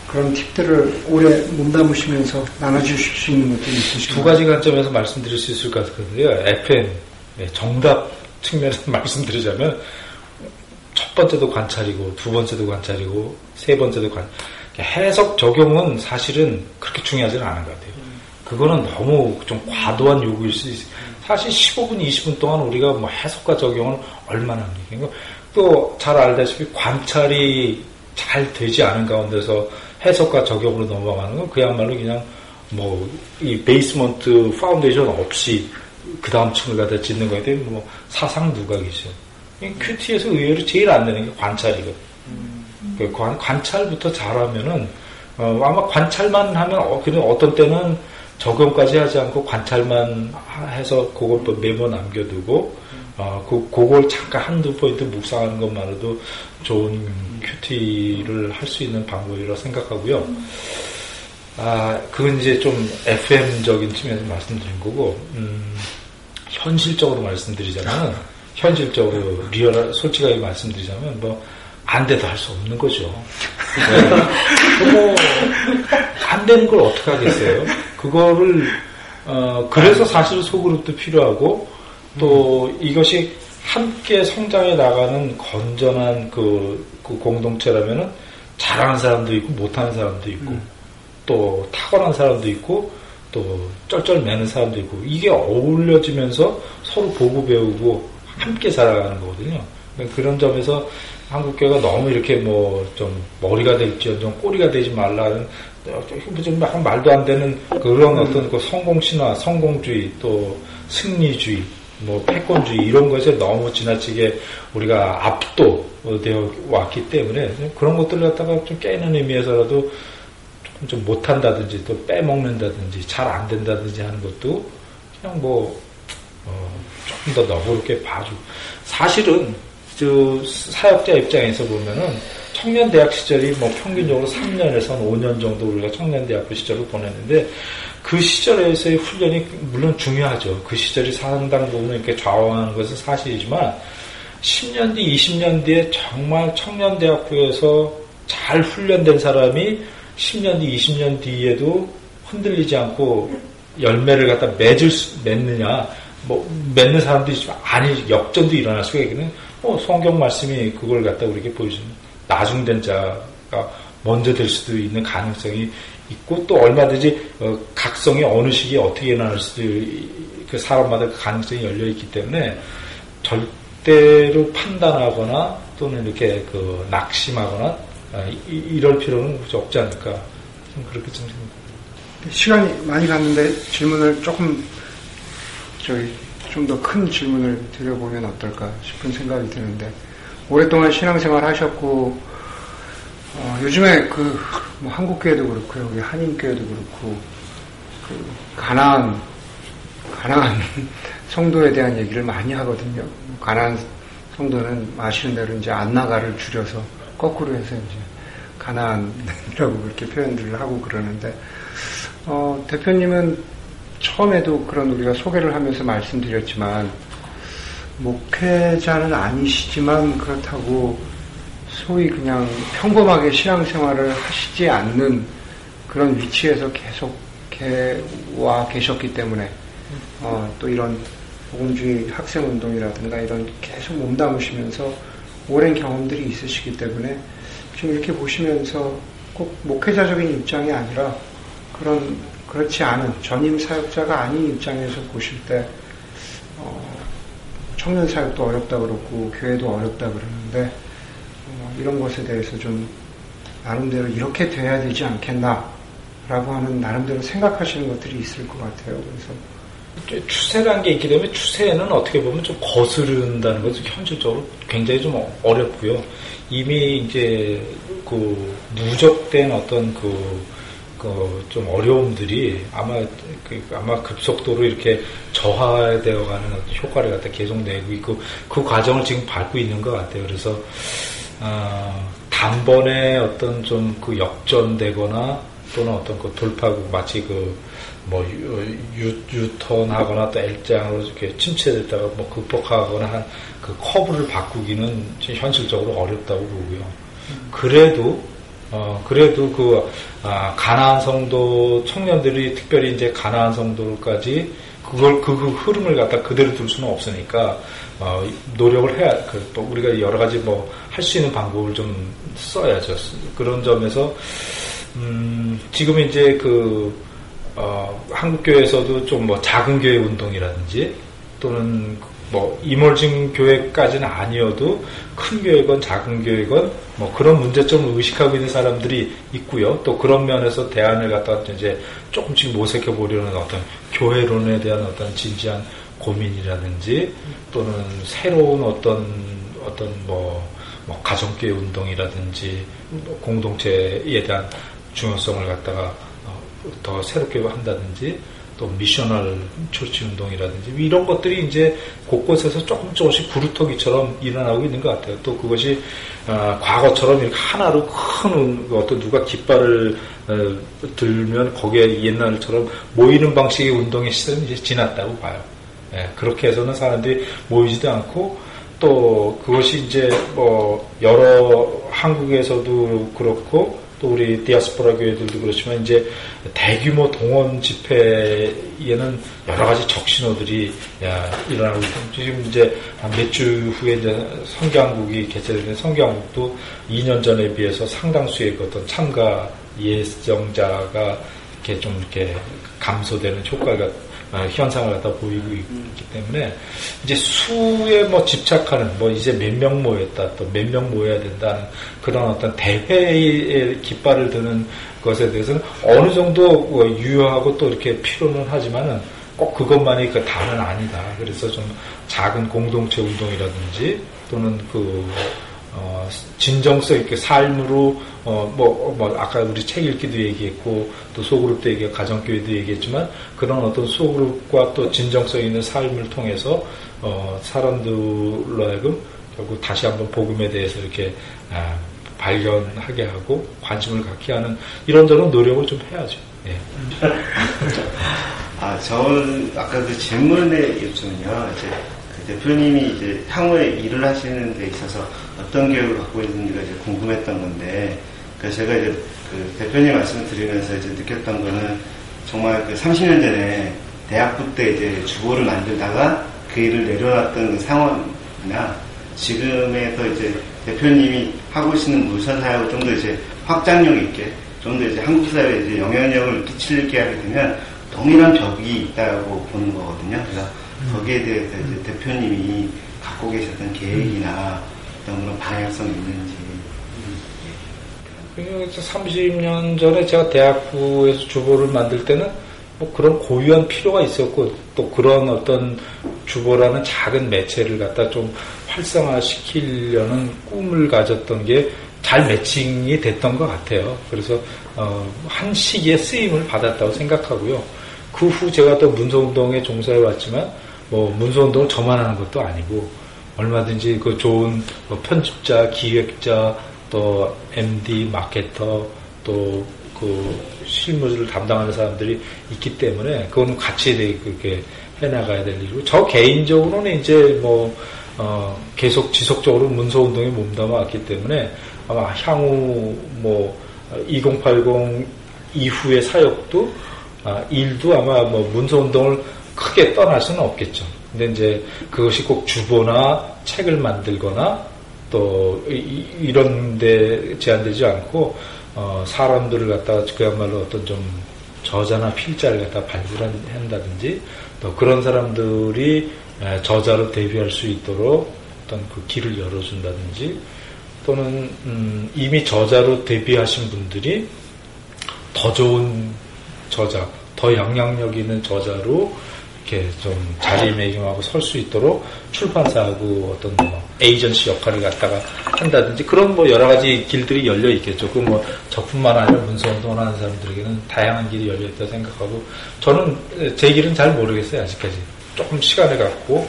그런 팁들을 오래 몸담으시면서 나눠주실 수 있는 것들이 있으시죠? 두 가지 관점에서 말씀드릴 수 있을 것 같은데요. FM 정답 측면에서 [LAUGHS] 말씀드리자면 첫 번째도 관찰이고 두 번째도 관찰이고 세 번째도 관 해석 적용은 사실은 그렇게 중요하지는 않은 것 같아요. 그거는 너무 좀 과도한 요구일 수 있어요. 사실 15분, 20분 동안 우리가 뭐 해석과 적용을 얼마나 합니까? 또 잘 알다시피 관찰이 잘 되지 않은 가운데서 해석과 적용으로 넘어가는 건 그야말로 그냥 뭐 이 basement foundation 없이 그 다음 층을 갖다 짓는 거에 대해 뭐 사상누각이죠. 큐티에서 의외로 제일 안 되는 게 관찰이거든. 그 관, 관찰부터 잘하면은 어, 아마 관찰만 하면 어, 그냥 어떤 때는 적용까지 하지 않고 관찰만 해서 그걸 또 메모 남겨두고 어, 그, 그걸 잠깐 한두 포인트 묵상하는 것만으로도 좋은 큐티를 할 수 있는 방법이라고 생각하고요. 아, 그건 이제 좀 FM적인 측면에서 말씀드린 거고, 음, 현실적으로 말씀드리자면, 현실적으로 real 솔직하게 말씀드리자면 뭐 안 돼도 할 수 없는 거죠. 네. 뭐 안 되는 걸 어떻게 하겠어요? 그거를 어 그래서 사실 소그룹도 필요하고 또 이것이 함께 성장해 나가는 건전한 그, 그 공동체라면은 잘하는 사람도 있고 못하는 사람도 있고 음. 또 타고난 사람도 있고 또 쩔쩔매는 사람도 있고 이게 어울려지면서 서로 보고 배우고 함께 살아가는 거거든요. 그러니까 그런 점에서 한국교회가 너무 이렇게 뭐 좀 머리가 될지언정 꼬리가 되지 말라는 좀 말도 안 되는 그런 어떤 그 성공신화, 성공주의 또 승리주의, 뭐 패권주의 이런 것에 너무 지나치게 우리가 압도되어 왔기 때문에 그런 것들을 갖다가 좀 깨는 의미에서라도 조금 좀 못한다든지 또 빼먹는다든지 잘 안 된다든지 하는 것도 그냥 뭐 어, 조금 더 너그럽게 봐주고. 사실은 저 사역자 입장에서 보면은 청년 대학 시절이 뭐 평균적으로 3년에서 5년 정도 우리가 청년 대학교 시절을 보냈는데 그 시절에서의 훈련이 물론 중요하죠. 그 시절이 상당 부분 이렇게 좌우하는 것은 사실이지만 10년 뒤, 20년 뒤에 정말 청년 대학교에서 잘 훈련된 사람이 10년 뒤, 20년 뒤에도 흔들리지 않고 열매를 갖다 맺을 수, 맺느냐 뭐 맺는 사람도 있지만 아니 역전도 일어날 수가 있거든요. 뭐 성경 말씀이 그걸 갖다 우리에게 보여주는 나중된 자가 먼저 될 수도 있는 가능성이 있고 또 얼마든지 어, 각성이 어느 시기에 어떻게 일어날 수도 그 사람마다 그 가능성이 열려 있기 때문에 절대로 판단하거나 또는 이렇게 그 낙심하거나 아, 이, 럴 필요는 없지 않을까 좀 그렇게 좀 생각합니다. 시간이 많이 갔는데 질문을 조금 저희 좀 더 큰 질문을 드려보면 어떨까 싶은 생각이 드는데 오랫동안 신앙생활 하셨고 어, 요즘에 그 뭐 한국교회도 그렇고요, 우리 한인교회도 그렇고 그 가나안 가나안 [LAUGHS] 성도에 대한 얘기를 많이 하거든요. 가나안 성도는 아시는 대로 이제 안나가를 줄여서 거꾸로 해서 이제 가나안이라고 그렇게 표현들을 하고 그러는데 어, 대표님은 처음에도 그런 우리가 소개를 하면서 말씀드렸지만 목회자는 아니시지만 그렇다고 소위 그냥 평범하게 신앙생활을 하시지 않는 그런 위치에서 계속 와 계셨기 때문에 어, 또 이런 복음주의 학생운동이라든가 이런 계속 몸담으시면서 오랜 경험들이 있으시기 때문에 지금 이렇게 보시면서 꼭 목회자적인 입장이 아니라 그런 그렇지 않은 전임 사역자가 아닌 입장에서 보실 때 어, 청년 사역도 어렵다 그렇고 교회도 어렵다 그러는데 어, 이런 것에 대해서 좀 나름대로 이렇게 돼야 되지 않겠나라고 하는 나름대로 생각하시는 것들이 있을 것 같아요. 그래서 추세라는 게 있기 때문에 추세는 어떻게 보면 좀 거스른다는 것은 현실적으로 굉장히 좀 어렵고요. 이미 이제 그 누적된 어떤 그, 그 좀 어려움들이 아마 그 아마 급속도로 이렇게 저하되어 가는 어떤 효과를 갖다 계속 내고 있고 그 과정을 지금 밟고 있는 것 같아요. 그래서 어, 단번에 어떤 좀 그 역전되거나 또는 어떤 그 돌파구 마치 그 뭐 유턴하거나 또 L장으로 이렇게 침체됐다가 뭐 극복하거나 한 그 커브를 바꾸기는 현실적으로 어렵다고 보고요. 그래도 어 그래도 그 아, 가나안 성도 청년들이 특별히 이제 가나안 성도까지 그걸 그, 그 흐름을 갖다 그대로 둘 수는 없으니까 어, 노력을 해야 그, 또 우리가 여러 가지 뭐 할 수 있는 방법을 좀 써야죠. 그런 점에서 음, 지금 이제 그 어, 한국 교회에서도 좀 뭐 작은 교회 운동이라든지 또는 뭐 이멀징 교회까지는 아니어도 큰 교회건 작은 교회건 뭐 그런 문제점을 의식하고 있는 사람들이 있고요. 또 그런 면에서 대안을 갖다 이제 조금씩 모색해 보려는 어떤 교회론에 대한 어떤 진지한 고민이라든지 또는 새로운 어떤 어떤 뭐, 뭐 가정교회 운동이라든지 뭐 공동체에 대한 중요성을 갖다가 어, 더 새롭게 한다든지 또 미셔널 초치 운동이라든지 이런 것들이 이제 곳곳에서 조금 조금씩 구루터기처럼 일어나고 있는 것 같아요. 또 그것이 어, 과거처럼 이렇게 하나로 큰 어떤 누가 깃발을 어, 들면 거기에 옛날처럼 모이는 방식의 운동의 시대는 이제 지났다고 봐요. 예, 그렇게 해서는 사람들이 모이지도 않고 또 그것이 이제 뭐 여러 한국에서도 그렇고 또 우리 디아스포라 교회들도 그렇지만 이제 대규모 동원 집회에는 여러 가지 적신호들이 일어나고 있고 지금 이제 몇 주 후에 이제 성경국이 개최되는 성경국도 2년 전에 비해서 상당수의 그 어떤 참가 예정자가 이렇게 좀 이렇게 감소되는 효과가 어, 현상을 갖다 보이고 있기 때문에 이제 수에 뭐 집착하는 뭐 이제 몇 명 모였다 또 몇 명 모여야 된다는 그런 어떤 대회의 깃발을 드는 것에 대해서는 어느 정도 뭐 유효하고 또 이렇게 필요는 하지만은 꼭 그것만이 그 다는 아니다. 그래서 좀 작은 공동체 운동이라든지 또는 그 어, 진정성 있게 삶으로 어, 뭐, 뭐 아까 우리 책 읽기도 얘기했고 또 소그룹도 얘기했고 가정교회도 얘기했지만 그런 어떤 소그룹과 또 진정성 있는 삶을 통해서 어, 사람들로 하여금 결국 다시 한번 복음에 대해서 이렇게 아, 발견하게 하고 관심을 갖게 하는 이런저런 노력을 좀 해야죠. 예. [LAUGHS] 아, 저는 아까 그 질문의 요청은요, 이제 그 대표님이 이제 향후에 일을 하시는 데 있어서 어떤 계획을 갖고 있는지가 이제 궁금했던 건데, 그래서 제가 이제 그 대표님 말씀을 드리면서 이제 느꼈던 거는 정말 그 30년 전에 대학부 때 이제 주보를 만들다가 그 일을 내려놨던 그 상황이나 지금의 더 이제 대표님이 하고 계시는 물선 사역을 좀 더 이제 확장력 있게 좀 더 이제 한국 사회에 이제 영향력을 끼치게 하게 되면 동일한 벽이 있다고 보는 거거든요. 그래서 거기에 대해서 이제 대표님이 갖고 계셨던 계획이나 어떤 그런 방향성이 있는지. 30년 전에 제가 대학부에서 주보를 만들 때는 뭐 그런 고유한 필요가 있었고 또 그런 어떤 주보라는 작은 매체를 갖다 좀 활성화시키려는 꿈을 가졌던 게 잘 매칭이 됐던 것 같아요. 그래서 어, 한 시기에 쓰임을 받았다고 생각하고요. 그 후 제가 또 문서운동에 종사해 왔지만 뭐 문서운동을 저만 하는 것도 아니고 얼마든지 그 좋은 뭐 편집자, 기획자, 또 MD, 마케터, 또 그 실무를 담당하는 사람들이 있기 때문에 그거는 같이 그렇게 해나가야 될 일이고 저 개인적으로는 이제 뭐 어, 계속 지속적으로 문서운동에 몸담아 왔기 때문에 아마 향후 뭐 2080 이후의 사역도 아, 일도 아마 뭐 문서운동을 크게 떠날 수는 없겠죠. 근데 이제 그것이 꼭 주보나 책을 만들거나 또 이, 런데 제한되지 않고 어, 사람들을 갖다가 그야말로 어떤 좀 저자나 필자를 갖다 발굴한다든지 또 그런 사람들이 저자로 데뷔할 수 있도록 어떤 그 길을 열어준다든지 또는 음 이미 저자로 데뷔하신 분들이 더 좋은 저자, 더 영향력 있는 저자로 이렇게 좀 자리매김하고 설 수 있도록 출판사하고 어떤 뭐 에이전시 역할을 갖다가 한다든지 그런 뭐 여러 가지 길들이 열려 있겠죠. 그 뭐 저뿐만 아니라 문서 운동을 하는 사람들에게는 다양한 길이 열려 있다 생각하고 저는 제 길은 잘 모르겠어요 아직까지. 조금 시간을 갖고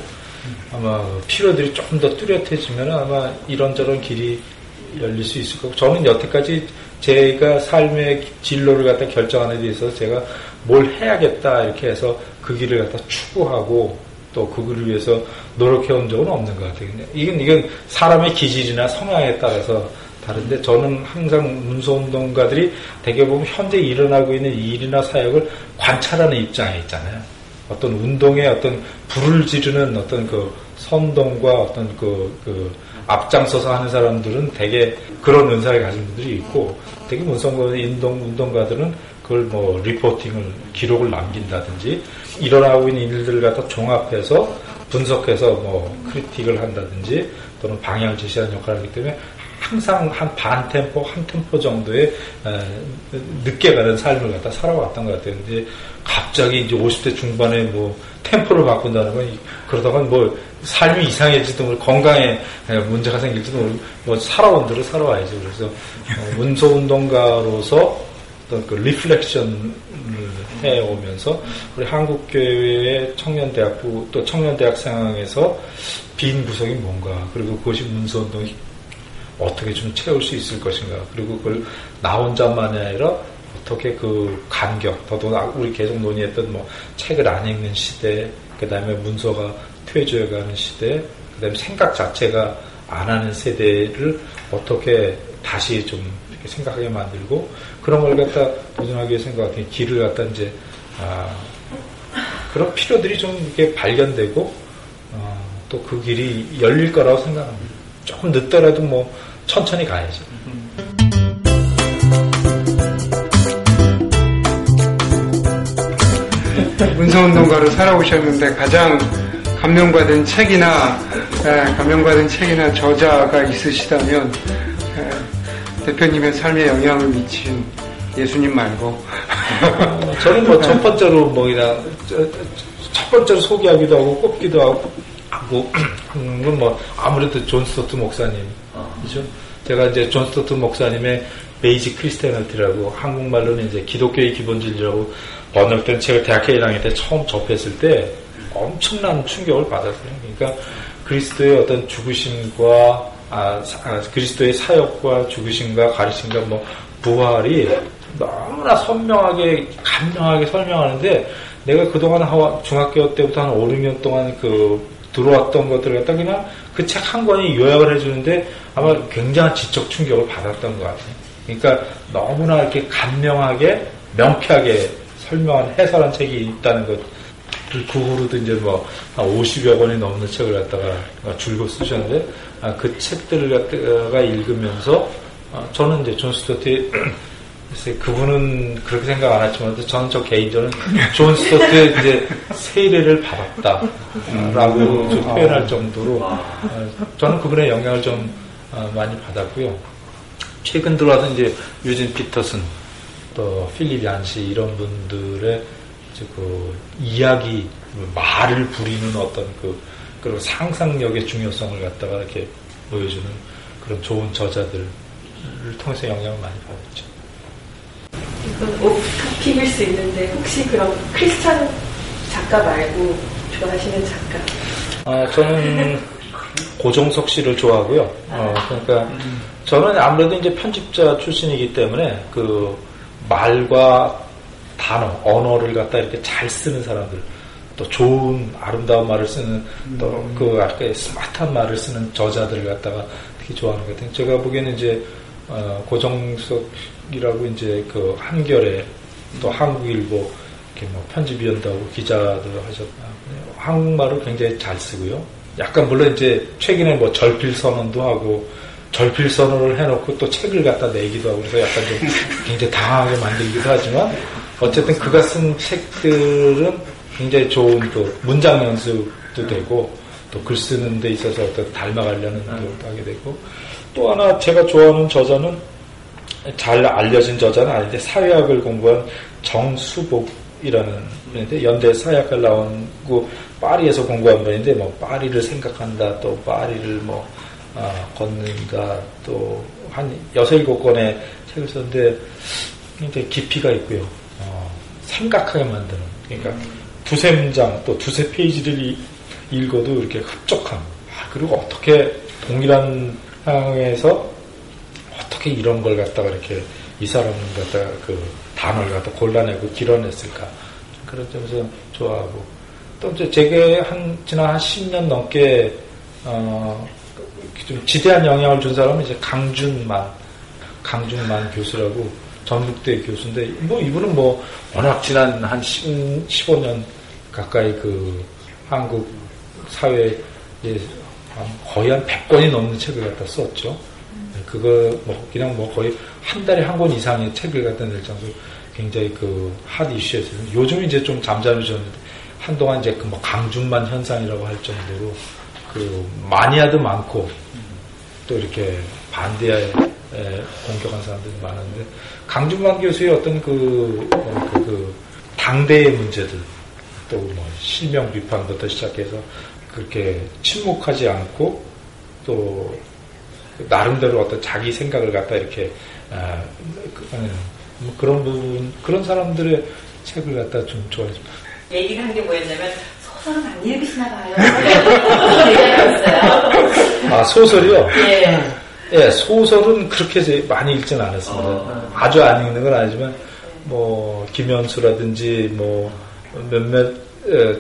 아마 필요들이 조금 더 뚜렷해지면 아마 이런저런 길이 열릴 수 있을 거고 저는 여태까지 제가 삶의 진로를 갖다 결정하는 데 있어서 제가 뭘 해야겠다 이렇게 해서 그 길을 갖다 추구하고 또 그걸 위해서 노력해온 적은 없는 것 같아요. 이건 이건 사람의 기질이나 성향에 따라서 다른데 저는 항상 문서운동가들이 대개 보면 현재 일어나고 있는 일이나 사역을 관찰하는 입장에 있잖아요. 어떤 운동에 어떤 불을 지르는 어떤 그 선동과 어떤 그, 그 앞장서서 하는 사람들은 되게 그런 은사를 가진 분들이 있고 되게 문성가 운동 운동가들은 그걸 뭐 리포팅을 기록을 남긴다든지 일어나고 있는 일들을 갖다 종합해서 분석해서 뭐 크리틱을 한다든지 또는 방향을 제시하는 역할을 하기 때문에 항상 한 반 템포, 한 템포 정도의 늦게 가는 삶을 갖다 살아왔던 것 같아요. 근데 갑자기 이제 50대 중반에 뭐 템포를 바꾼다는 건 그러다가 뭐 삶이 이상해지도 뭐 건강에 문제가 생길지도 모르고 뭐 살아온 대로 살아와야죠. 그래서 어, 문서 운동가로서 어떤 그 리플렉션을 해오면서 우리 한국교회의 청년대학부 또 청년대학 상황에서 빈 구석이 뭔가 그리고 그것이 문서 운동이 어떻게 좀 채울 수 있을 것인가 그리고 그걸 나 혼자만이 아니라 어떻게 그 간격 더도 우리 계속 논의했던 뭐 책을 안 읽는 시대 그 다음에 문서가 퇴조해가는 시대 그 다음에 생각 자체가 안 하는 세대를 어떻게 다시 좀 이렇게 생각하게 만들고 그런 걸 갖다 도전하기 위해 생각 같은 길을 갖다 이제 아, 그런 필요들이 좀 이렇게 발견되고 어, 또 그 길이 열릴 거라고 생각합니다. 조금 늦더라도 뭐 천천히 가야죠. 문서운동가로 살아오셨는데 가장 감명받은 책이나 에, 감명받은 책이나 저자가 있으시다면 에, 대표님의 삶에 영향을 미친 예수님 말고 어, 저는 뭐 첫 번째로 뭐이나 첫 번째로 소개하기도 하고 꼽기도 하고 하고 하는 뭐 아무래도 존 스토트 목사님이죠. 제가 이제 존 스토트 목사님의 Basic Christianity라고 한국말로는 이제 기독교의 기본 진리라고 번역된 책을 대학교 1학년 때 처음 접했을 때 엄청난 충격을 받았어요. 그러니까 그리스도의 어떤 죽으심과 아, 아, 그리스도의 사역과 죽으심과 가르침과 뭐 부활이 너무나 선명하게 간명하게 설명하는데 내가 그동안 하와 중학교 때부터 한 5, 6년 동안 그 들어왔던 것들을 갖다 그냥 그 책 한 권이 요약을 해주는데 아마 굉장한 지적 충격을 받았던 것 같아요. 그러니까 너무나 이렇게 간명하게 명쾌하게 설명한 해설한 책이 있다는 것. 그 후로도 이제 뭐, 한 50여 권이 넘는 책을 갖다가 줄곧 쓰셨는데, 아, 그 책들을 갖다가 읽으면서, 아, 저는 이제 존 스토트의, [CLEARS THROAT] 글쎄, 그분은 그렇게 생각 안 했지만, 저는 저 개인적으로 존 스토트의 이제 세례를 받았다. 라고 좀 표현할 정도로, 아, 저는 그분의 영향을 좀 많이 받았고요. 최근 들어와서 이제 유진 피터슨, 또 필립 얀시 이런 분들의 그 이야기 말을 부리는 어떤 그 그리고 상상력의 중요성을 갖다가 이렇게 보여주는 그런 좋은 저자들을 통해서 영향을 많이 받았죠. 이건 오프토픽일 수 있는데 혹시 그럼 크리스찬 작가 말고 좋아하시는 작가? 아 저는 고종석 씨를 좋아하고요. 어, 그러니까 저는 아무래도 이제 편집자 출신이기 때문에 그 말과 단어, 언어를 갖다 이렇게 잘 쓰는 사람들, 또 좋은 아름다운 말을 쓰는 또 그 아까 스마트한 말을 쓰는 저자들을 갖다가 되게 좋아하는 것 같아요. 제가 보기에는 이제 어, 고정석이라고 이제 그 한겨레 또 한국일보 이렇게 뭐 편집위원도 하고 기자도 하셨다. 한국말을 굉장히 잘 쓰고요. 약간 물론 이제 최근에 뭐 절필 선언도 하고 절필 선언을 해놓고 또 책을 갖다 내기도 하고 그래서 약간 좀 [LAUGHS] 굉장히 당황하게 만들기도 하지만 어쨌든 그가 쓴 책들은 굉장히 좋은 또 문장 연습도 되고 또 글 쓰는 데 있어서 어떤 닮아가려는 노력도 하게 되고. 또 하나 제가 좋아하는 저자는 잘 알려진 저자는 아닌데 사회학을 공부한 정수복이라는 분인데 연대 사회학과 나온고 파리에서 공부한 분인데 뭐 파리를 생각한다 또 파리를 뭐 아, 걷는다 또 한 여섯 일곱 권의 책을 썼는데 굉장히 깊이가 있고요. 어, 생각하게 만드는 그러니까 두세 문장 또 두세 페이지를 이- 읽어도 이렇게 흡족함. 아, 그리고 어떻게 동일한 상황에서 어떻게 이런 걸 갖다가 이렇게 이 사람을 갖다가 그 단어를 갖다 골라내고 길어냈을까. 그런 점에서 좋아하고. 또 이제 제게 한 지난 한 10년 넘게 어, 좀 지대한 영향을 준 사람은 이제 강준만 강준만 교수라고 전북대 교수인데 뭐 이분은 뭐 워낙 지난 한 10, 15년 가까이 그 한국 사회에 한 거의 한 100권이 넘는 책을 갖다 썼죠. 그거 뭐 그냥 뭐 거의 한 달에 한 권 이상의 책을 갖다 낼 정도로 굉장히 그 핫 이슈였어요. 요즘 이제 좀 잠잠해졌는데 한동안 이제 그 뭐 강준만 현상이라고 할 정도로 그 마니아도 많고 또 이렇게 반대에 에, 공격한 사람들이 많은데 강준만 교수의 어떤 그, 어, 그, 그 당대의 문제들 또 뭐 실명 비판부터 시작해서 그렇게 침묵하지 않고 또 나름대로 어떤 자기 생각을 갖다 이렇게 아, 그, 음, 뭐 그런 부분 그런 사람들의 책을 갖다 좀 좋아했습니다. 얘기를 한 게 뭐였냐면 소설은 안 읽으시나 봐요. [LAUGHS] 얘기했어요. 아 소설이요? 예. 예, 소설은 그렇게 많이 읽진 않았습니다. 아주 안 읽는 건 아니지만, 뭐, 김현수라든지, 뭐, 몇몇, 에,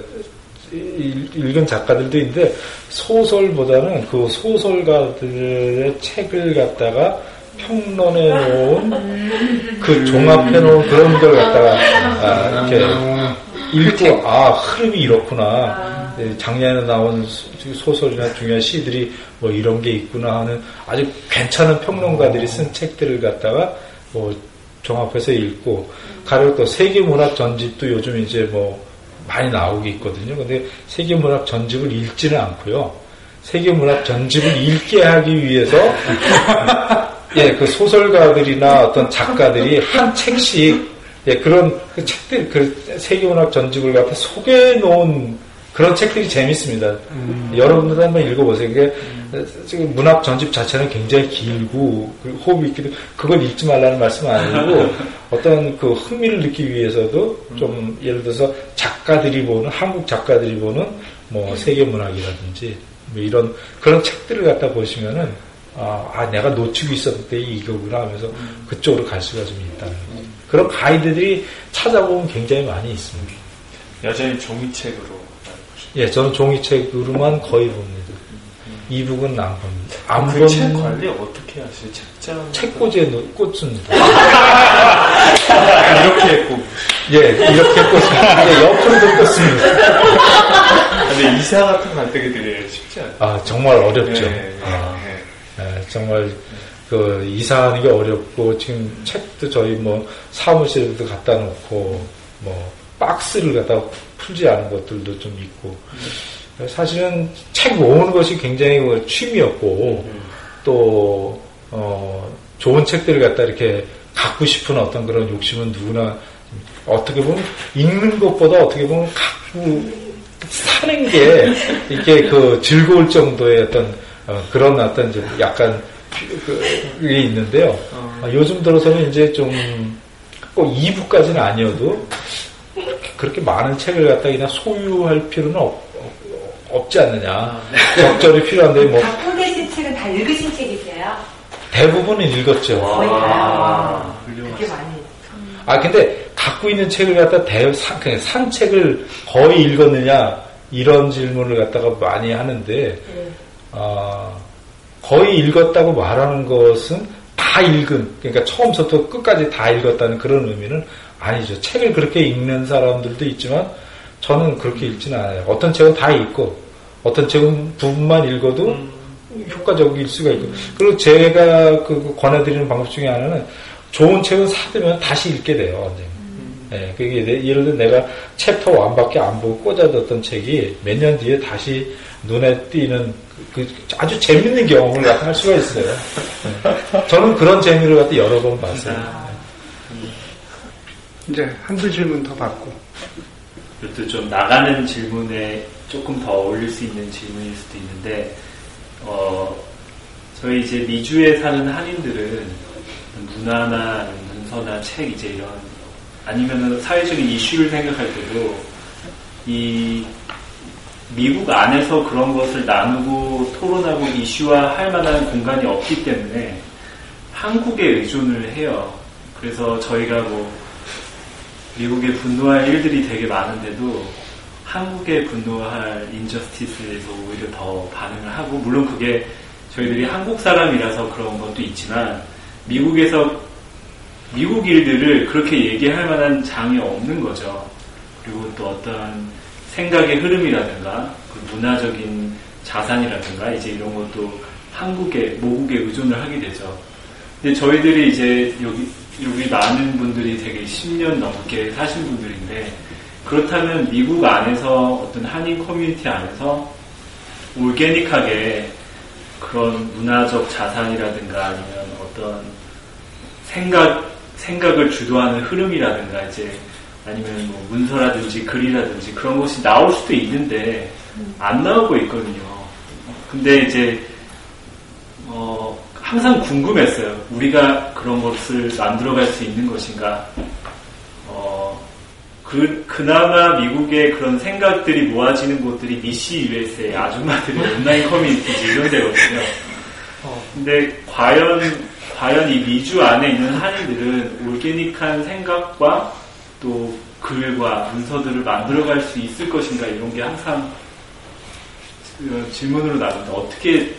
일- 읽은 작가들도 있는데, 소설보다는 그 소설가들의 책을 갖다가 평론해 놓은, 그 종합해 놓은 그런 걸 갖다가, 아, 이렇게 읽고, 아, 흐름이 이렇구나. 예, 작년에 나온 소- 소설이나 중요한 시들이 뭐 이런 게 있구나 하는 아주 괜찮은 평론가들이 쓴 책들을 갖다가 뭐 종합해서 읽고 가령 또 세계문학 전집도 요즘 이제 뭐 많이 나오고 있거든요. 근데 세계문학 전집을 읽지는 않고요. 세계문학 전집을 읽게 하기 위해서 [LAUGHS] 예, 그 소설가들이나 어떤 작가들이 한 책씩 예, 그런 그 책들, 그 세계문학 전집을 갖다 소개해 놓은 그런 책들이 재밌습니다. 여러분들 한번 읽어보세요. 이게 지금 문학 전집 자체는 굉장히 길고 그리고 호흡이 있기도 그걸 읽지 말라는 말씀은 아니고 [LAUGHS] 어떤 그 흥미를 느끼기 위해서도 좀 예를 들어서 작가들이 보는 한국 작가들이 보는 뭐 세계 문학이라든지 뭐 이런 그런 책들을 갖다 보시면은 아, 아, 내가 놓치고 있었던 때 이거구나 하면서 그쪽으로 갈 수가 좀 있다는 거죠. 그런 가이드들이 찾아보면 굉장히 많이 있습니다. 여전히 종이책으로. 예, 저는 종이책으로만 거의 봅니다. 이북은 안 봅니다. 안 그 책 관리 어떻게 하세요? 책장. 책꽂이에 놓- 꽂습니다. [LAUGHS] 이렇게 꼭. 예, 이렇게 꽂습니다. 예, 옆으로도 꽂습니다. 근데 이사 같은 거갈때 되게 쉽지 않아요. 아, 정말 어렵죠. 네, 아, 네. 예, 정말 그 이사하는 게 어렵고 지금 책도 저희 뭐 사무실에도 갖다 놓고 뭐 박스를 갖다 풀지 않은 것들도 좀 있고 사실은 책 모으는 것이 굉장히 그 취미였고 또 어, 좋은 책들을 갖다 이렇게 갖고 싶은 어떤 그런 욕심은 누구나 어떻게 보면 읽는 것보다 어떻게 보면 갖고 사는 게 이렇게 그 즐거울 정도의 어떤 어, 그런 어떤 이제 약간 그게 있는데요. 아, 요즘 들어서는 이제 좀 꼭 2부까지는 아니어도 그렇게 많은 책을 갖다 그냥 소유할 필요는 없, 지 않느냐. 적절히 필요한데 뭐 작품되신 책은 다 읽으신 책이세요? 대부분은 읽었죠. 거의 다요. 그렇게 많이. 아 근데 갖고 있는 책을 갖다 대 산, 그냥 산 책을 거의 읽었느냐 이런 질문을 갖다가 많이 하는데 아, 거의 읽었다고 말하는 것은 다 읽은 그러니까 처음부터 끝까지 다 읽었다는 그런 의미는 아니죠. 책을 그렇게 읽는 사람들도 있지만 저는 그렇게 읽지는 않아요. 어떤 책은 다 읽고 어떤 책은 부분만 읽어도 효과적일 수가 있고 그리고 제가 그 권해드리는 방법 중에 하나는 좋은 책은 사두면 다시 읽게 돼요. 언제. 예, 그게 내- 예를 들어 내가 챕터 1밖에 안 보고 꽂아뒀던 책이 몇 년 뒤에 다시 눈에 띄는 그, 그 아주 재밌는 경험을 할 수가 있어요. 예. 저는 그런 재미를 갖다 여러 번 봤어요. 이제 한두 질문 더 받고. 이것도 좀 나가는 질문에 조금 더 어울릴 수 있는 질문일 수도 있는데, 어, 저희 이제 미주에 사는 한인들은 문화나 문서나 책 이제 이런, 아니면은 사회적인 이슈를 생각할 때도 이 미국 안에서 그런 것을 나누고 토론하고 이슈화 할 만한 공간이 없기 때문에 한국에 의존을 해요. 그래서 저희가 뭐 미국에 분노할 일들이 되게 많은데도 한국에 분노할 인저스티스에서 오히려 더 반응을 하고 물론 그게 저희들이 한국 사람이라서 그런 것도 있지만 미국에서 미국 일들을 그렇게 얘기할 만한 장이 없는 거죠. 그리고 또 어떤 생각의 흐름이라든가 그 문화적인 자산이라든가 이제 이런 것도 한국에 모국에 의존을 하게 되죠. 근데 저희들이 이제 여기 여기 많은 분들이 되게 10년 넘게 사신 분들인데 그렇다면 미국 안에서 어떤 한인 커뮤니티 안에서 올게닉하게 그런 문화적 자산이라든가 아니면 어떤 생각 생각을 주도하는 흐름이라든가 이제 아니면 뭐 문서라든지 글이라든지 그런 것이 나올 수도 있는데 안 나오고 있거든요. 근데 이제 어, 항상 궁금했어요. 우리가 그런 것을 만들어갈 수 있는 것인가? 어, 그, 그나마 미국의 그런 생각들이 모아지는 곳들이 미시 USA 아줌마들이 온라인 커뮤니티지 이런 데거든요. 어, 근데 과연, 과연 이 미주 안에 있는 한인들은 올게닉한 생각과 또 글과 문서들을 만들어갈 수 있을 것인가 이런 게 항상 어, 질문으로 나오는데 어떻게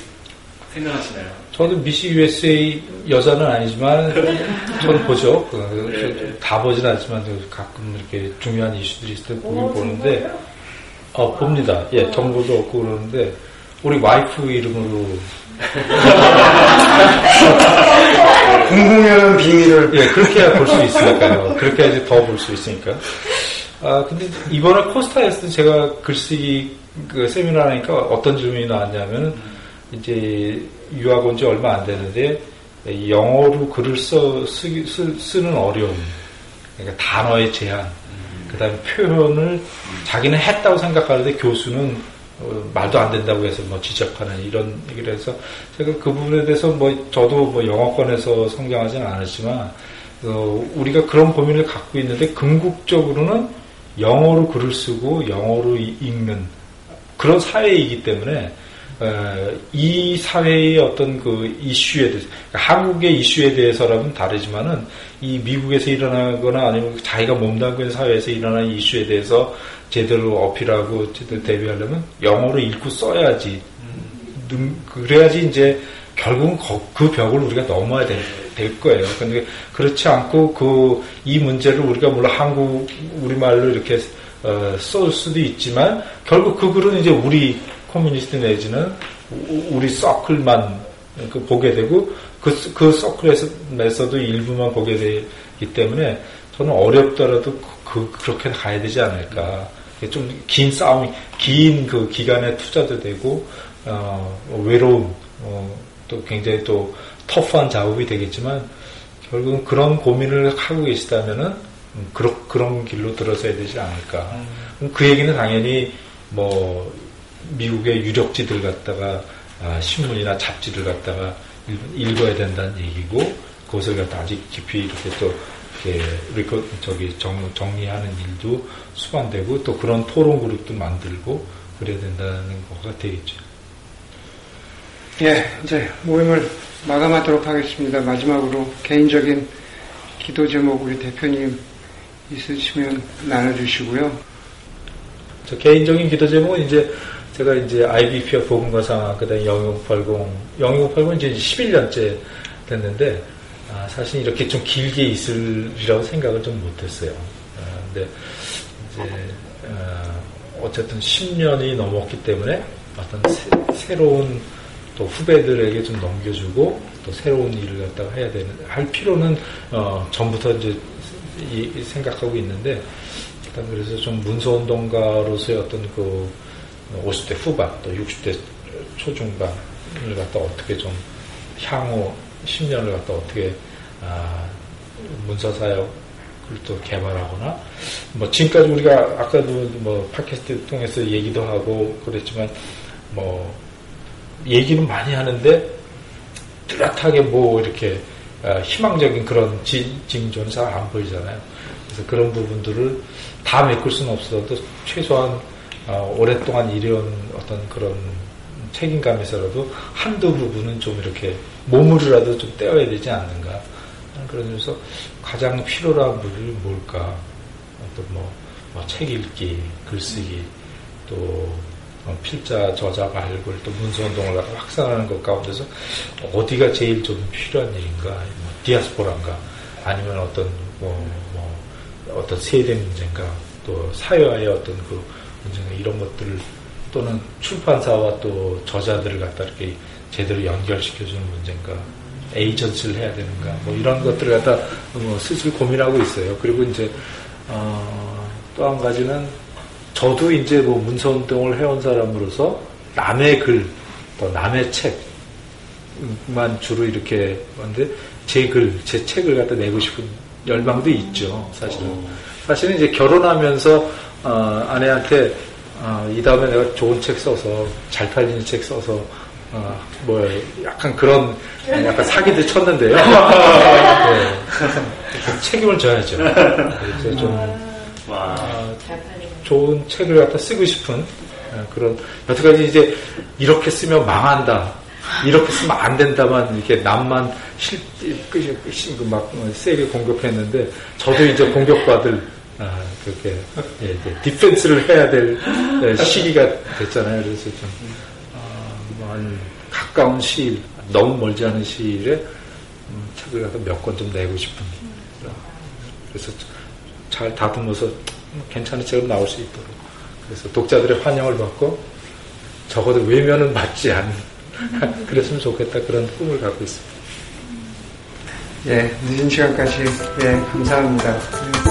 생각하시나요? 저도 미시 USA 여자는 아니지만 [LAUGHS] 저는 보죠. 그, 네. 다 보진 않지만 가끔 이렇게 중요한 이슈들이 있을 때 보긴 보는데 어, 봅니다. 예, 정보도 얻고 그러는데 우리 와이프 이름으로 [LAUGHS] 궁금한 비밀을 예, 그렇게 해야 볼 수 있으니까요. 그렇게 해야지 더 볼 수 있으니까. 아, 근데 이번에 코스타에서 제가 글쓰기 그 세미나 하니까 어떤 질문이 나왔냐면, 이제 유학 온 지 얼마 안 되는데, 영어로 글을 써, 쓰기, 쓰, 쓰는 어려움. 그러니까 단어의 제한. 그 다음에 표현을 자기는 했다고 생각하는데 교수는 어, 말도 안 된다고 해서 뭐 지적하는 이런 얘기를 해서 제가 그 부분에 대해서 뭐 저도 뭐 영어권에서 성장하지는 않았지만 어, 우리가 그런 고민을 갖고 있는데 궁극적으로는 영어로 글을 쓰고 영어로 이- 읽는 그런 사회이기 때문에 어, 이 사회의 어떤 그 이슈에 대해서 그러니까 한국의 이슈에 대해서라면 다르지만은 이 미국에서 일어나거나 아니면 자기가 몸담고 있는 사회에서 일어나는 이슈에 대해서 제대로 어필하고 제대로 대비하려면 영어로 읽고 써야지 능- 그래야지 이제 결국은 거- 그 벽을 우리가 넘어야 될, 될 거예요. 근데 그렇지 않고 그 이 문제를 우리가 물론 한국 우리말로 이렇게 어, 쓸 수도 있지만 결국 그 글은 이제 우리 커뮤니티 내지는 우- 우리 서클만 그 보게 되고 그, 그 서클에서도 일부만 보게 되기 때문에 저는 어렵더라도 그, 그- 그렇게 가야 되지 않을까. 좀 긴 싸움, 긴 그 기간에 투자도 되고, 어, 외로움, 어, 또 굉장히 또 터프한 작업이 되겠지만, 결국은 그런 고민을 하고 계시다면은, 음, 그런, 그런 길로 들어서야 되지 않을까. 그럼 그 얘기는 당연히 뭐, 미국의 유력지들 갖다가, 아, 신문이나 잡지를 갖다가 읽- 읽어야 된다는 얘기고, 그것을 갖다 아직 깊이 이렇게 또, 이렇게 리코, 저기 정, 정리하는 일도 수반되고, 또 그런 토론 그룹도 만들고, 그래야 된다는 거가 되겠죠. 예, 이제 모임을 마감하도록 하겠습니다. 마지막으로 개인적인 기도 제목 우리 대표님 있으시면 나눠주시고요. 저 개인적인 기도 제목은 이제 제가 이제 IBP와 복음과상화 그다음에 영용팔공 영용팔공 이제 11년째 됐는데 아, 사실 이렇게 좀 길게 있으리라고 생각을 좀 못했어요. 아, 근데 이제 아, 어쨌든 10년이 넘었기 때문에 어떤 새, 로운또 후배들에게 좀 넘겨주고 또 새로운 일을 갖다가 해야 되는 할 필요는 어, 전부터 이제 이- 이 생각하고 있는데 일단 그래서 좀 문서운동가로서의 어떤 그 50대 후반 또 60대 초중반을 갖다 어떻게 좀 향후 10년을 갖다 어떻게 아, 문서사역을 또 개발하거나 뭐 지금까지 우리가 아까도 뭐 팟캐스트 통해서 얘기도 하고 그랬지만 뭐 얘기는 많이 하는데 뚜렷하게 뭐 이렇게 아, 희망적인 그런 지- 징조는 잘 안 보이잖아요. 그래서 그런 부분들을 다 메꿀 수는 없어도 최소한 어, 오랫동안 이뤄온 어떤 그런 책임감에서라도 한두 부분은 좀 이렇게 몸으로라도 좀 떼어야 되지 않는가. 점에서 가장 필요한 부분이 뭘까. 또 뭐, 뭐 책 읽기, 글쓰기, 또 어, 필자, 저자 발굴, 또 문서운동을 확산하는 것 가운데서 어디가 제일 좀 필요한 일인가. 뭐 디아스포라인가. 아니면 어떤, 뭐, 뭐, 어떤 세대 문제인가. 또 사회와의 어떤 그. 이런 것들을 또는 출판사와 또 저자들을 갖다 이렇게 제대로 연결시켜주는 문제인가. 에이전시를 해야 되는가. 뭐 이런 것들을 갖다 뭐 슬슬 고민하고 있어요. 그리고 이제, 어, 또 한 가지는 저도 이제 뭐 문서운동을 해온 사람으로서 남의 글, 또 남의 책만 주로 이렇게 하는데 제 글, 제 책을 갖다 내고 싶은 열망도 있죠, 사실은. 사실은 이제 결혼하면서, 어, 아내한테, 어, 이 다음에 내가 좋은 책 써서, 잘 팔리는 책 써서, 어, 뭐, 약간 그런, 약간 사기도 쳤는데요. [LAUGHS] 네. 책임을 져야죠. 그래서 좀, 와. 아, 잘 팔리는. 좋은 책을 갖다 쓰고 싶은 어, 그런 여태까지 이제 이렇게 쓰면 망한다. 이렇게 쓰면 안 된다만 이렇게 남만 실, 그, 그, 막 세게 공격했는데 저도 이제 공격받을 아, 그렇게 예, 이제 디펜스를 해야 될 예, [LAUGHS] 시기가 됐잖아요. 그래서 좀 아, 뭐한 가까운 시일, 너무 멀지 않은 시일에 음, 책을 갖다 몇 권 좀 내고 싶은 그래서 잘 다듬어서 괜찮은 책으로 나올 수 있도록 그래서 독자들의 환영을 받고 적어도 외면은 받지 않는 [LAUGHS] 그랬으면 좋겠다 그런 꿈을 갖고 있습니다. 예, 늦은 시간까지 예, 감사합니다.